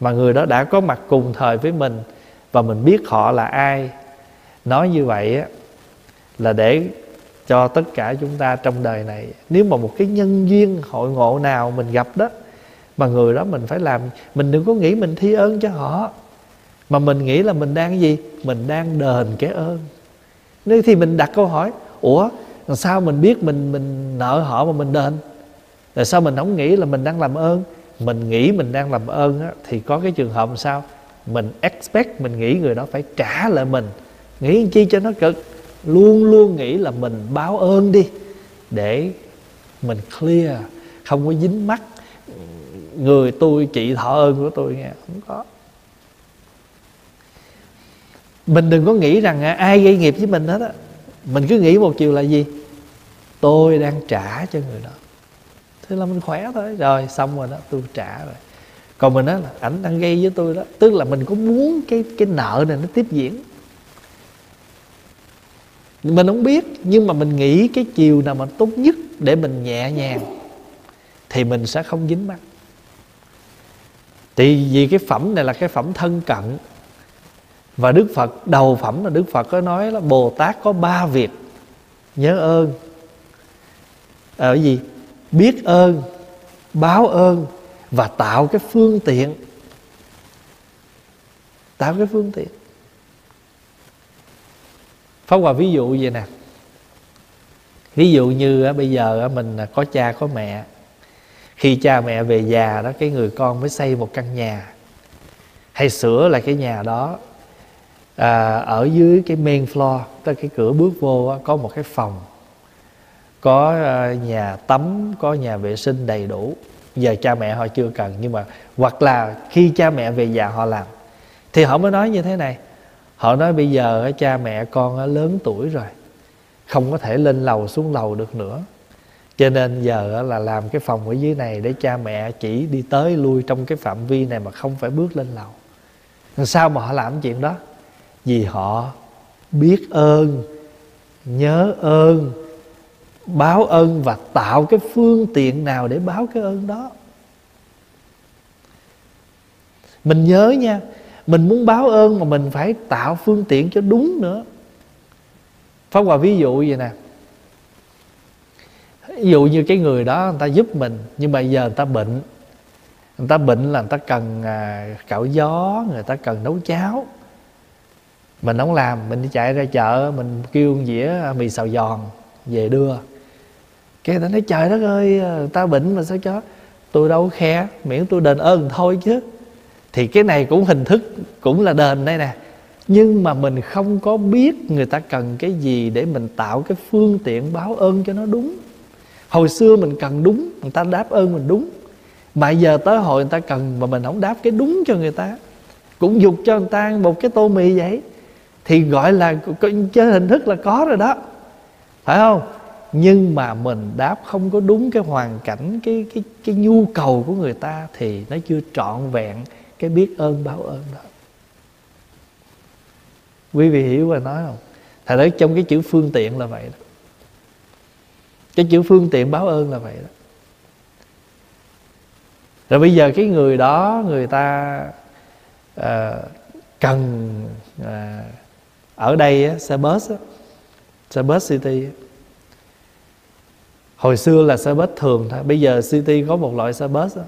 mà người đó đã có mặt cùng thời với mình, và mình biết họ là ai. Nói như vậy á, là để cho tất cả chúng ta trong đời này, nếu mà một cái nhân duyên hội ngộ nào mình gặp đó, mà người đó mình phải làm, mình đừng có nghĩ mình thi ơn cho họ, mà mình nghĩ là mình đang gì? Mình đang đền cái ơn. Nên thì mình đặt câu hỏi, ủa làm sao mình biết mình mình nợ họ mà mình đền? Tại sao mình không nghĩ là mình đang làm ơn? Mình nghĩ mình đang làm ơn á, thì có cái trường hợp sao? Mình expect mình nghĩ người đó phải trả lại mình. Nghĩ chi cho nó cực? Luôn luôn nghĩ là mình báo ơn đi để mình clear không có dính mắt người tôi chị thọ ơn của tôi nghe không có. Mình đừng có nghĩ rằng à, ai gây nghiệp với mình hết á mình cứ nghĩ một chiều là gì? Tôi đang trả cho người đó. Thế là mình khỏe thôi. Rồi, xong rồi đó, tôi trả rồi. Còn mình nói là ảnh đang gây với tôi đó. Tức là mình có muốn cái cái nợ này nó tiếp diễn. Mình không biết, nhưng mà mình nghĩ cái chiều nào mà tốt nhất để mình nhẹ nhàng, thì mình sẽ không dính mắt. Thì vì cái phẩm này là cái phẩm thân cận và đức phật, đầu phẩm là đức phật có nói là bồ tát có ba việc. Nhớ ơn. À, Ở gì? Biết ơn, báo ơn và tạo cái phương tiện. Tạo cái phương tiện. Pháp Hòa ví dụ vậy nè. Ví dụ như bây giờ mình có cha có mẹ. Khi cha mẹ về già đó, Cái người con mới xây một căn nhà. Hay sửa lại cái nhà đó à, Ở dưới cái main floor tới cái cửa bước vô có một cái phòng. Có à, nhà tắm Có nhà vệ sinh đầy đủ. Giờ cha mẹ họ chưa cần Nhưng mà hoặc là khi cha mẹ về già họ làm. Thì họ mới nói như thế này. Họ nói bây giờ cha mẹ con lớn tuổi rồi. Không có thể lên lầu xuống lầu được nữa. Cho nên giờ là làm cái phòng ở dưới này để cha mẹ chỉ đi tới lui trong cái phạm vi này mà không phải bước lên lầu. Làm sao mà họ làm chuyện đó? Vì họ biết ơn nhớ ơn báo ơn và tạo cái phương tiện nào để báo cái ơn đó. Mình nhớ nha mình muốn báo ơn mà mình phải tạo phương tiện cho đúng nữa. Pháp Hòa ví dụ vậy nè. Ví dụ như cái người đó người ta giúp mình Nhưng mà giờ người ta bệnh. Người ta bệnh là người ta cần à, cạo gió Người ta cần nấu cháo. Mình không làm, Mình đi chạy ra chợ, Mình kêu một dĩa mì xào giòn, Về đưa. Cái ta nói, trời đất ơi ta bệnh mà sao cho? Tôi đâu có khe, Miễn tôi đền ơn thôi chứ. Thì cái này cũng hình thức, cũng là đền đây nè. Nhưng mà mình không có biết người ta cần cái gì để mình tạo cái phương tiện báo ơn cho nó đúng. Hồi xưa mình cần đúng, người ta đáp ơn mình đúng. Mà giờ tới hội người ta cần mà mình không đáp cái đúng cho người ta. Cũng dục cho người ta một cái tô mì vậy thì gọi là chơi hình thức là có rồi đó. Phải không? Nhưng mà mình đáp không có đúng cái hoàn cảnh cái cái cái nhu cầu của người ta thì nó chưa trọn vẹn cái biết ơn báo ơn đó. Quý vị hiểu và nói không? Thật nói trong cái chữ phương tiện là vậy đó. Cái chữ phương tiện báo ơn là vậy đó. Rồi bây giờ cái người đó người ta uh, cần uh, ở đây á, xe bus á, xe bus city á. hồi xưa là xe bus thường thôi bây giờ city có một loại xe bus á,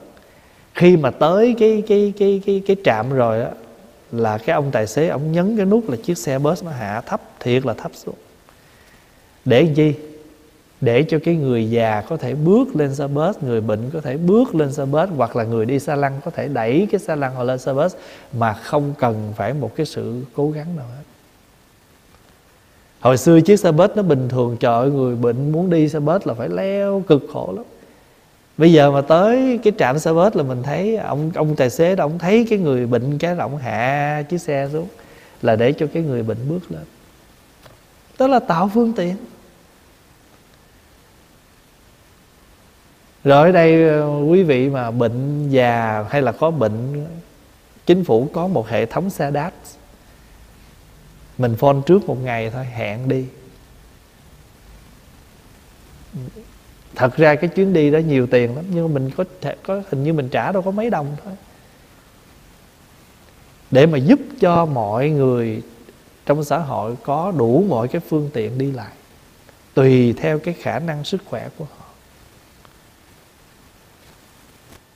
khi mà tới cái cái cái cái cái trạm rồi á là cái ông tài xế ông nhấn cái nút là chiếc xe bus nó hạ thấp thiệt là thấp xuống. Để làm chi? Để cho cái người già có thể bước lên xe bus người bệnh có thể bước lên xe bus hoặc là người đi xa lăn có thể đẩy cái xe lăn họ lên xe bus mà không cần phải một cái sự cố gắng nào hết hồi xưa chiếc xe bus nó bình thường, trời người bệnh muốn đi xe bus là phải leo cực khổ lắm. Bây giờ mà tới cái trạm xe bus là mình thấy ông ông tài xế đó, ông thấy cái người bệnh cái là ông hạ chiếc xe xuống, là để cho cái người bệnh bước lên. Đó là tạo phương tiện. Rồi ở đây ờ, quý vị mà bệnh già hay là có bệnh, chính phủ có một hệ thống xe đáp mình phone trước một ngày thôi, hẹn đi. Thật ra cái chuyến đi đó nhiều tiền lắm, nhưng mà mình có thể, có, hình như mình trả đâu có mấy đồng thôi. Để mà giúp cho mọi người trong xã hội có đủ mọi cái phương tiện đi lại, tùy theo cái khả năng sức khỏe của họ.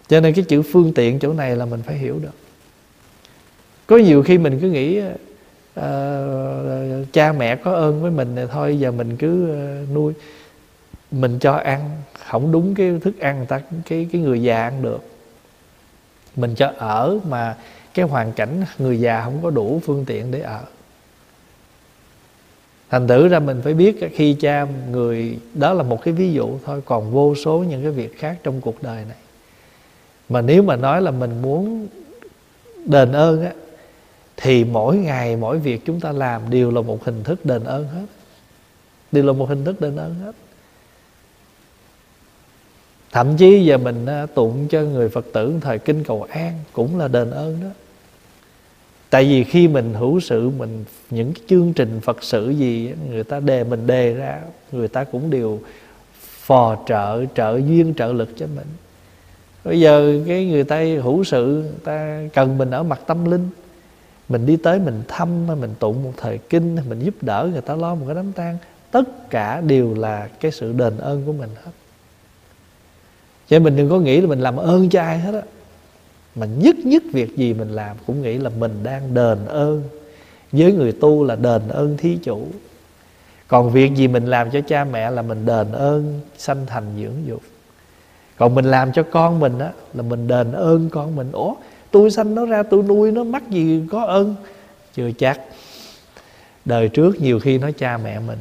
Cho nên cái chữ phương tiện chỗ này là mình phải hiểu được. Có nhiều khi mình cứ nghĩ uh, cha mẹ có ơn với mình thì thôi giờ mình cứ uh, nuôi. Mình cho ăn không đúng cái thức ăn người ta cái cái người già ăn được. Mình cho ở mà cái hoàn cảnh người già không có đủ phương tiện để ở. Thành thử ra mình phải biết khi cha người đó là một cái ví dụ thôi còn vô số những cái việc khác trong cuộc đời này. Mà nếu mà nói là mình muốn đền ơn á thì mỗi ngày, mỗi việc chúng ta làm đều là một hình thức đền ơn hết. Đều là một hình thức đền ơn hết. Thậm chí giờ mình à, tụng cho người phật tử thời kinh cầu an cũng là đền ơn đó. Tại vì khi mình hữu sự, mình, những cái chương trình phật sự gì người ta đề mình đề ra, người ta cũng đều phò trợ trợ duyên, trợ lực cho mình. Bây giờ cái người ta hữu sự, người ta cần mình ở mặt tâm linh mình đi tới, mình thăm, mình tụng một thời kinh, mình giúp đỡ người ta lo một cái đám tang. Tất cả đều là cái sự đền ơn của mình hết. Cho nên mình đừng có nghĩ là mình làm ơn cho ai hết á. Mà nhất nhất việc gì mình làm cũng nghĩ là mình đang đền ơn. Với người tu là đền ơn thí chủ. Còn việc gì mình làm cho cha mẹ là mình đền ơn sanh thành dưỡng dục. Còn mình làm cho con mình á, là mình đền ơn con mình. Ủa tôi sanh nó ra, tôi nuôi nó, mắc gì có ơn? Chưa chắc. Đời trước nhiều khi nó cha mẹ mình.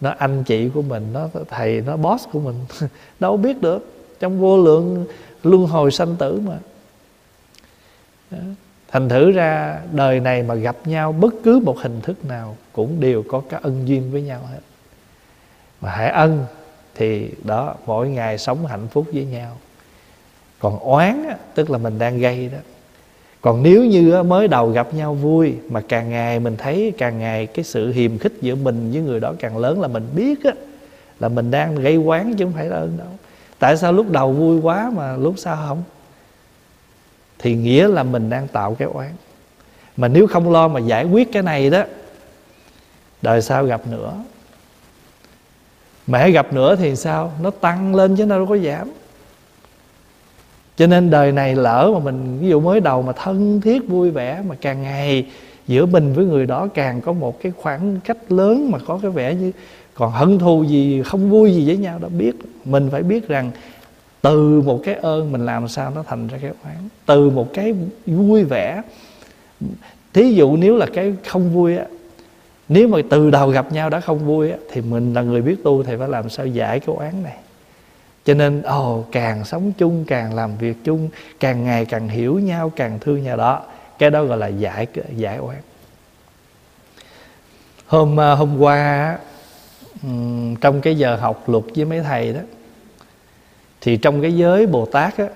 Nó anh chị của mình nó thầy nó boss của mình. Đâu biết được. Trong vô lượng luân hồi sanh tử mà. Thành thử ra, đời này mà gặp nhau, bất cứ một hình thức nào cũng đều có cái ân duyên với nhau hết. Mà hãy ân thì đó, mỗi ngày sống hạnh phúc với nhau còn oán á, tức là mình đang gây đó. Còn nếu như mới đầu gặp nhau vui, mà càng ngày mình thấy càng ngày cái sự hiềm khích giữa mình với người đó càng lớn là mình biết á, là mình đang gây quán chứ không phải là ơn đâu. Tại sao lúc đầu vui quá mà lúc sau không? Thì nghĩa là mình đang tạo cái oán. Mà nếu không lo mà giải quyết cái này đó, đời sau gặp nữa. Mà hãy gặp nữa thì sao? Nó tăng lên chứ đâu có giảm cho nên đời này lỡ mà mình, ví dụ mới đầu mà thân thiết, vui vẻ, mà càng ngày giữa mình với người đó càng có một cái khoảng cách lớn mà có cái vẻ như còn hận thù gì, không vui gì với nhau đó, biết, mình phải biết rằng từ một cái ơn mình làm sao nó thành ra cái oán. Từ một cái vui vẻ. Thí dụ nếu là cái không vui á, nếu mà từ đầu gặp nhau đã không vui á, thì mình là người biết tu thì phải làm sao giải cái oán này? Cho nên ồ oh, càng sống chung càng làm việc chung càng ngày càng hiểu nhau càng thương nhau đó. Cái đó gọi là giải giải oán. Hôm à, hôm qua trong cái giờ học luật với mấy thầy đó thì trong cái giới bồ tát á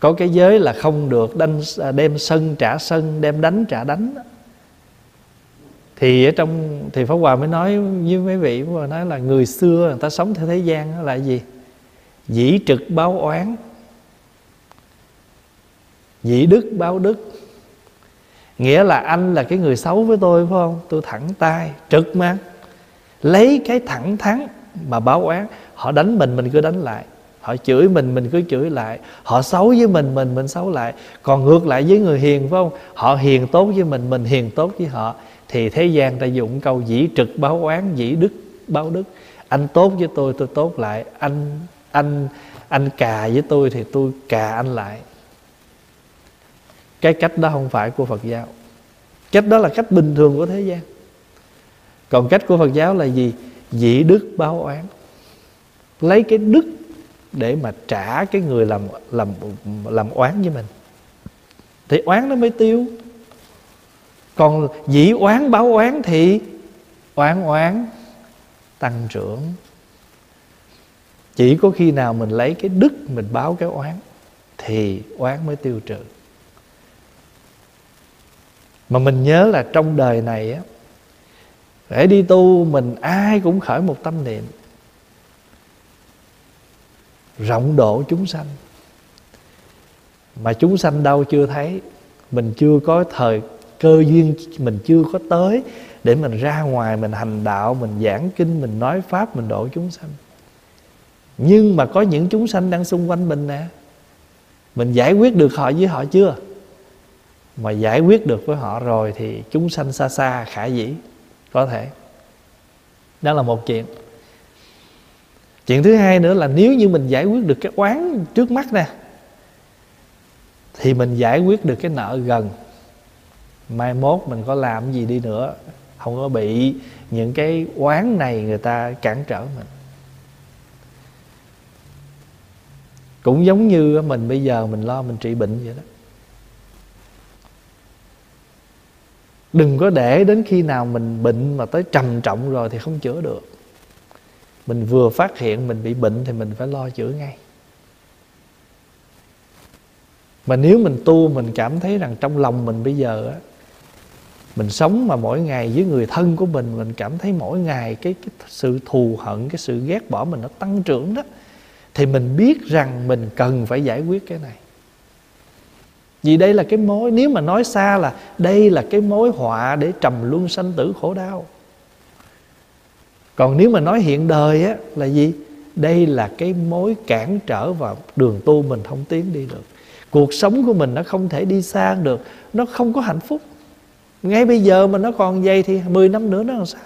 có cái giới là không được đánh, à, đem sân trả sân đem đánh trả đánh thì ở trong thì pháp hòa mới nói với mấy vị và nói là người xưa người ta sống theo thế gian là gì? Dĩ trực báo oán. Dĩ đức báo đức. Nghĩa là anh là cái người xấu với tôi, phải không? Tôi thẳng tay, trực mà lấy cái thẳng thắn mà báo oán. Họ đánh mình mình cứ đánh lại. Họ chửi mình mình cứ chửi lại. Họ xấu với mình mình mình xấu lại. Còn ngược lại với người hiền, phải không? Họ hiền tốt với mình mình hiền tốt với họ thì thế gian ta dụng câu dĩ trực báo oán, dĩ đức báo đức. Anh tốt với tôi tôi tốt lại. Anh anh anh cà với tôi thì tôi cà anh lại. Cái cách đó không phải của phật giáo. Cách đó là cách bình thường của thế gian. Còn cách của phật giáo là gì? Dĩ đức báo oán. Lấy cái đức để mà trả cái người làm làm làm oán với mình. Thì oán nó mới tiêu còn dĩ oán báo oán thì oán oán, tăng trưởng. Chỉ có khi nào mình lấy cái đức mình báo cái oán thì oán mới tiêu trừ. Mà mình nhớ là trong đời này á, để đi tu mình ai cũng khởi một tâm niệm. Rộng độ chúng sanh. Mà chúng sanh đâu chưa thấy, mình chưa có thời cơ duyên mình chưa có tới để mình ra ngoài, mình hành đạo, mình giảng kinh, mình nói pháp, mình độ chúng sanh. Nhưng mà có những chúng sanh đang xung quanh mình nè, mình giải quyết được họ với họ chưa? Mà giải quyết được với họ rồi thì chúng sanh xa xa, khả dĩ, có thể. Đó là một chuyện. Chuyện thứ hai nữa là nếu như mình giải quyết được cái oán trước mắt nè, thì mình giải quyết được cái nợ gần mai mốt mình có làm gì đi nữa, không có bị những cái oán này người ta cản trở mình. Cũng giống như mình bây giờ mình lo mình trị bệnh vậy đó. Đừng có để đến khi nào mình bệnh mà tới trầm trọng rồi thì không chữa được. Mình vừa phát hiện mình bị bệnh thì mình phải lo chữa ngay. Mà nếu mình tu mình cảm thấy rằng trong lòng mình bây giờ á mình sống mà mỗi ngày với người thân của mình mình cảm thấy mỗi ngày cái, cái sự thù hận cái sự ghét bỏ mình nó tăng trưởng đó thì mình biết rằng mình cần phải giải quyết cái này. Vì đây là cái mối nếu mà nói xa là đây là cái mối họa để trầm luân sanh tử khổ đau. Còn nếu mà nói hiện đời á là gì? Đây là cái mối cản trở vào đường tu mình không tiến đi được. Cuộc sống của mình nó không thể đi xa được nó không có hạnh phúc ngay bây giờ mà nó còn vậy thì 10 năm nữa nó làm sao?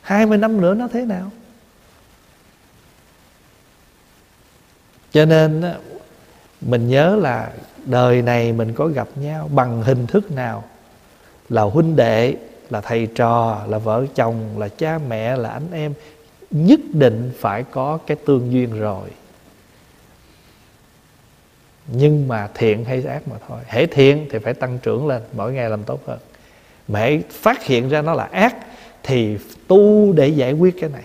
20 năm nữa nó thế nào? Cho nên mình nhớ là đời này mình có gặp nhau bằng hình thức nào? Là huynh đệ, là thầy trò, là vợ chồng, là cha mẹ, là anh em. Nhất định phải có cái tương duyên rồi. Nhưng mà thiện hay ác mà thôi. Hễ thiện thì phải tăng trưởng lên, mỗi ngày làm tốt hơn mà hãy phát hiện ra nó là ác, thì tu để giải quyết cái này.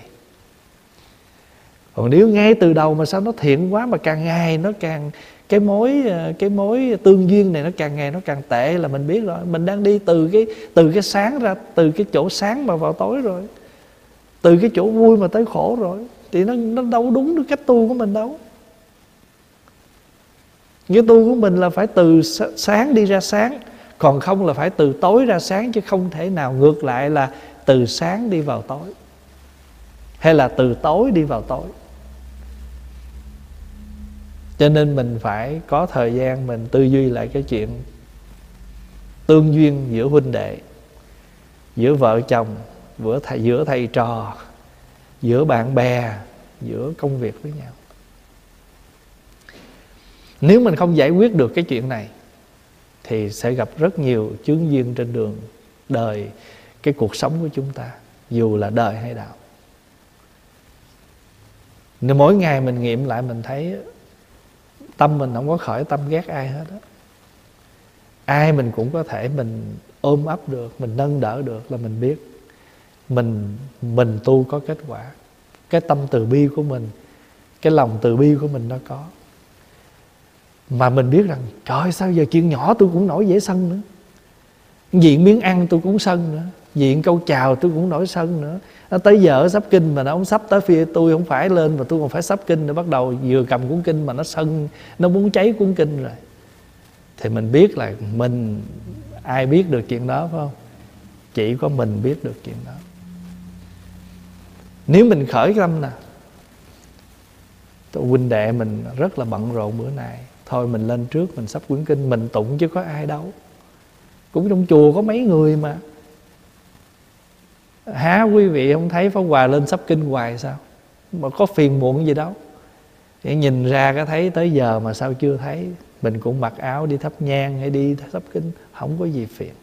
Còn nếu ngay từ đầu mà sao nó thiện quá mà càng ngày nó càng, cái mối ờ, cái mối tương duyên này nó càng ngày nó càng tệ là mình biết rồi. Mình đang đi từ cái từ cái sáng ra, từ cái chỗ sáng mà vào tối rồi. Từ cái chỗ vui mà tới khổ rồi. Thì nó nó đâu đúng được cách tu của mình đâu. Cái tu của mình là phải từ sáng đi ra sáng còn không là phải từ tối ra sáng chứ không thể nào ngược lại là từ sáng đi vào tối. Hay là từ tối đi vào tối. Cho nên mình phải có thời gian mình tư duy lại cái chuyện tương duyên giữa huynh đệ, giữa vợ chồng, giữa thầy giữa thầy trò, giữa bạn bè, giữa công việc với nhau. Nếu mình không giải quyết được cái chuyện này thì sẽ gặp rất nhiều chướng duyên trên đường đời, cái cuộc sống của chúng ta, dù là đời hay đạo. Nên mỗi ngày mình nghiệm lại, mình thấy tâm mình không có khởi, tâm ghét ai hết á. Ai mình cũng có thể mình ôm ấp được, mình nâng đỡ được là mình biết mình mình tu có kết quả. Cái tâm từ bi của mình, cái lòng từ bi của mình nó có mà mình biết rằng, trời sao giờ chuyện nhỏ tôi cũng nổi dễ sân nữa. Diện miếng ăn tôi cũng sân nữa. Diện câu chào tôi cũng nổi sân nữa. Nó tới giờ sắp kinh mà nó không sắp tới phía tôi không phải lên mà tôi còn phải sắp kinh để bắt đầu vừa cầm cuốn kinh mà nó sân, nó muốn cháy cuốn kinh rồi. Thì mình biết là mình, ai biết được chuyện đó, phải không? Chỉ có mình biết được chuyện đó. Nếu mình khởi tâm nè huynh đệ mình rất là bận rộn bữa nay thôi mình lên trước, mình sắp quyển kinh, mình tụng chứ có ai đâu. Cũng trong chùa có mấy người mà. Há quý vị không thấy Pháp Hòa lên sắp kinh hoài sao? Mà có phiền muộn gì đâu. Thì nhìn ra cái thấy tới giờ mà sao chưa thấy. Mình cũng mặc áo đi thắp nhang hay đi sắp kinh, không có gì phiền.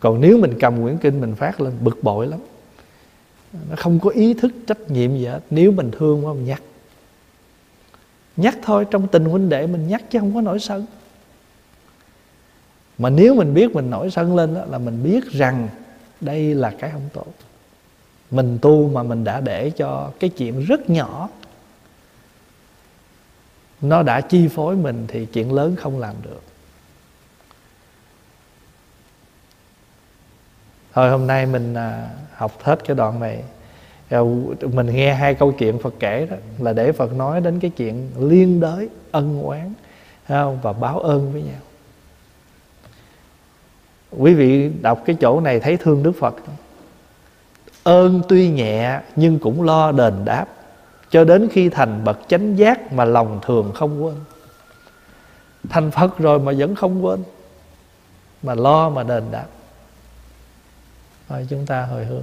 Còn nếu mình cầm quyển kinh mình phát lên, bực bội lắm. Nó không có ý thức trách nhiệm gì hết. Nếu mình thương quá, mình nhắc nhắc thôi trong tình huynh đệ mình nhắc chứ không có nổi sân. Mà nếu mình biết mình nổi sân lên đó, là mình biết rằng đây là cái không tốt. Mình tu mà mình đã để cho cái chuyện rất nhỏ nó đã chi phối mình thì chuyện lớn không làm được. Thôi hôm nay mình à, học hết cái đoạn này mình nghe hai câu chuyện Phật kể đó, là để Phật nói đến cái chuyện liên đới, ân oán không? và báo ơn với nhau. Quý vị đọc cái chỗ này thấy thương Đức Phật ơn tuy nhẹ nhưng cũng lo đền đáp, cho đến khi thành bậc chánh giác mà lòng thường không quên. Thành Phật rồi mà vẫn không quên, mà lo mà đền đáp. Thôi, chúng ta hồi hướng.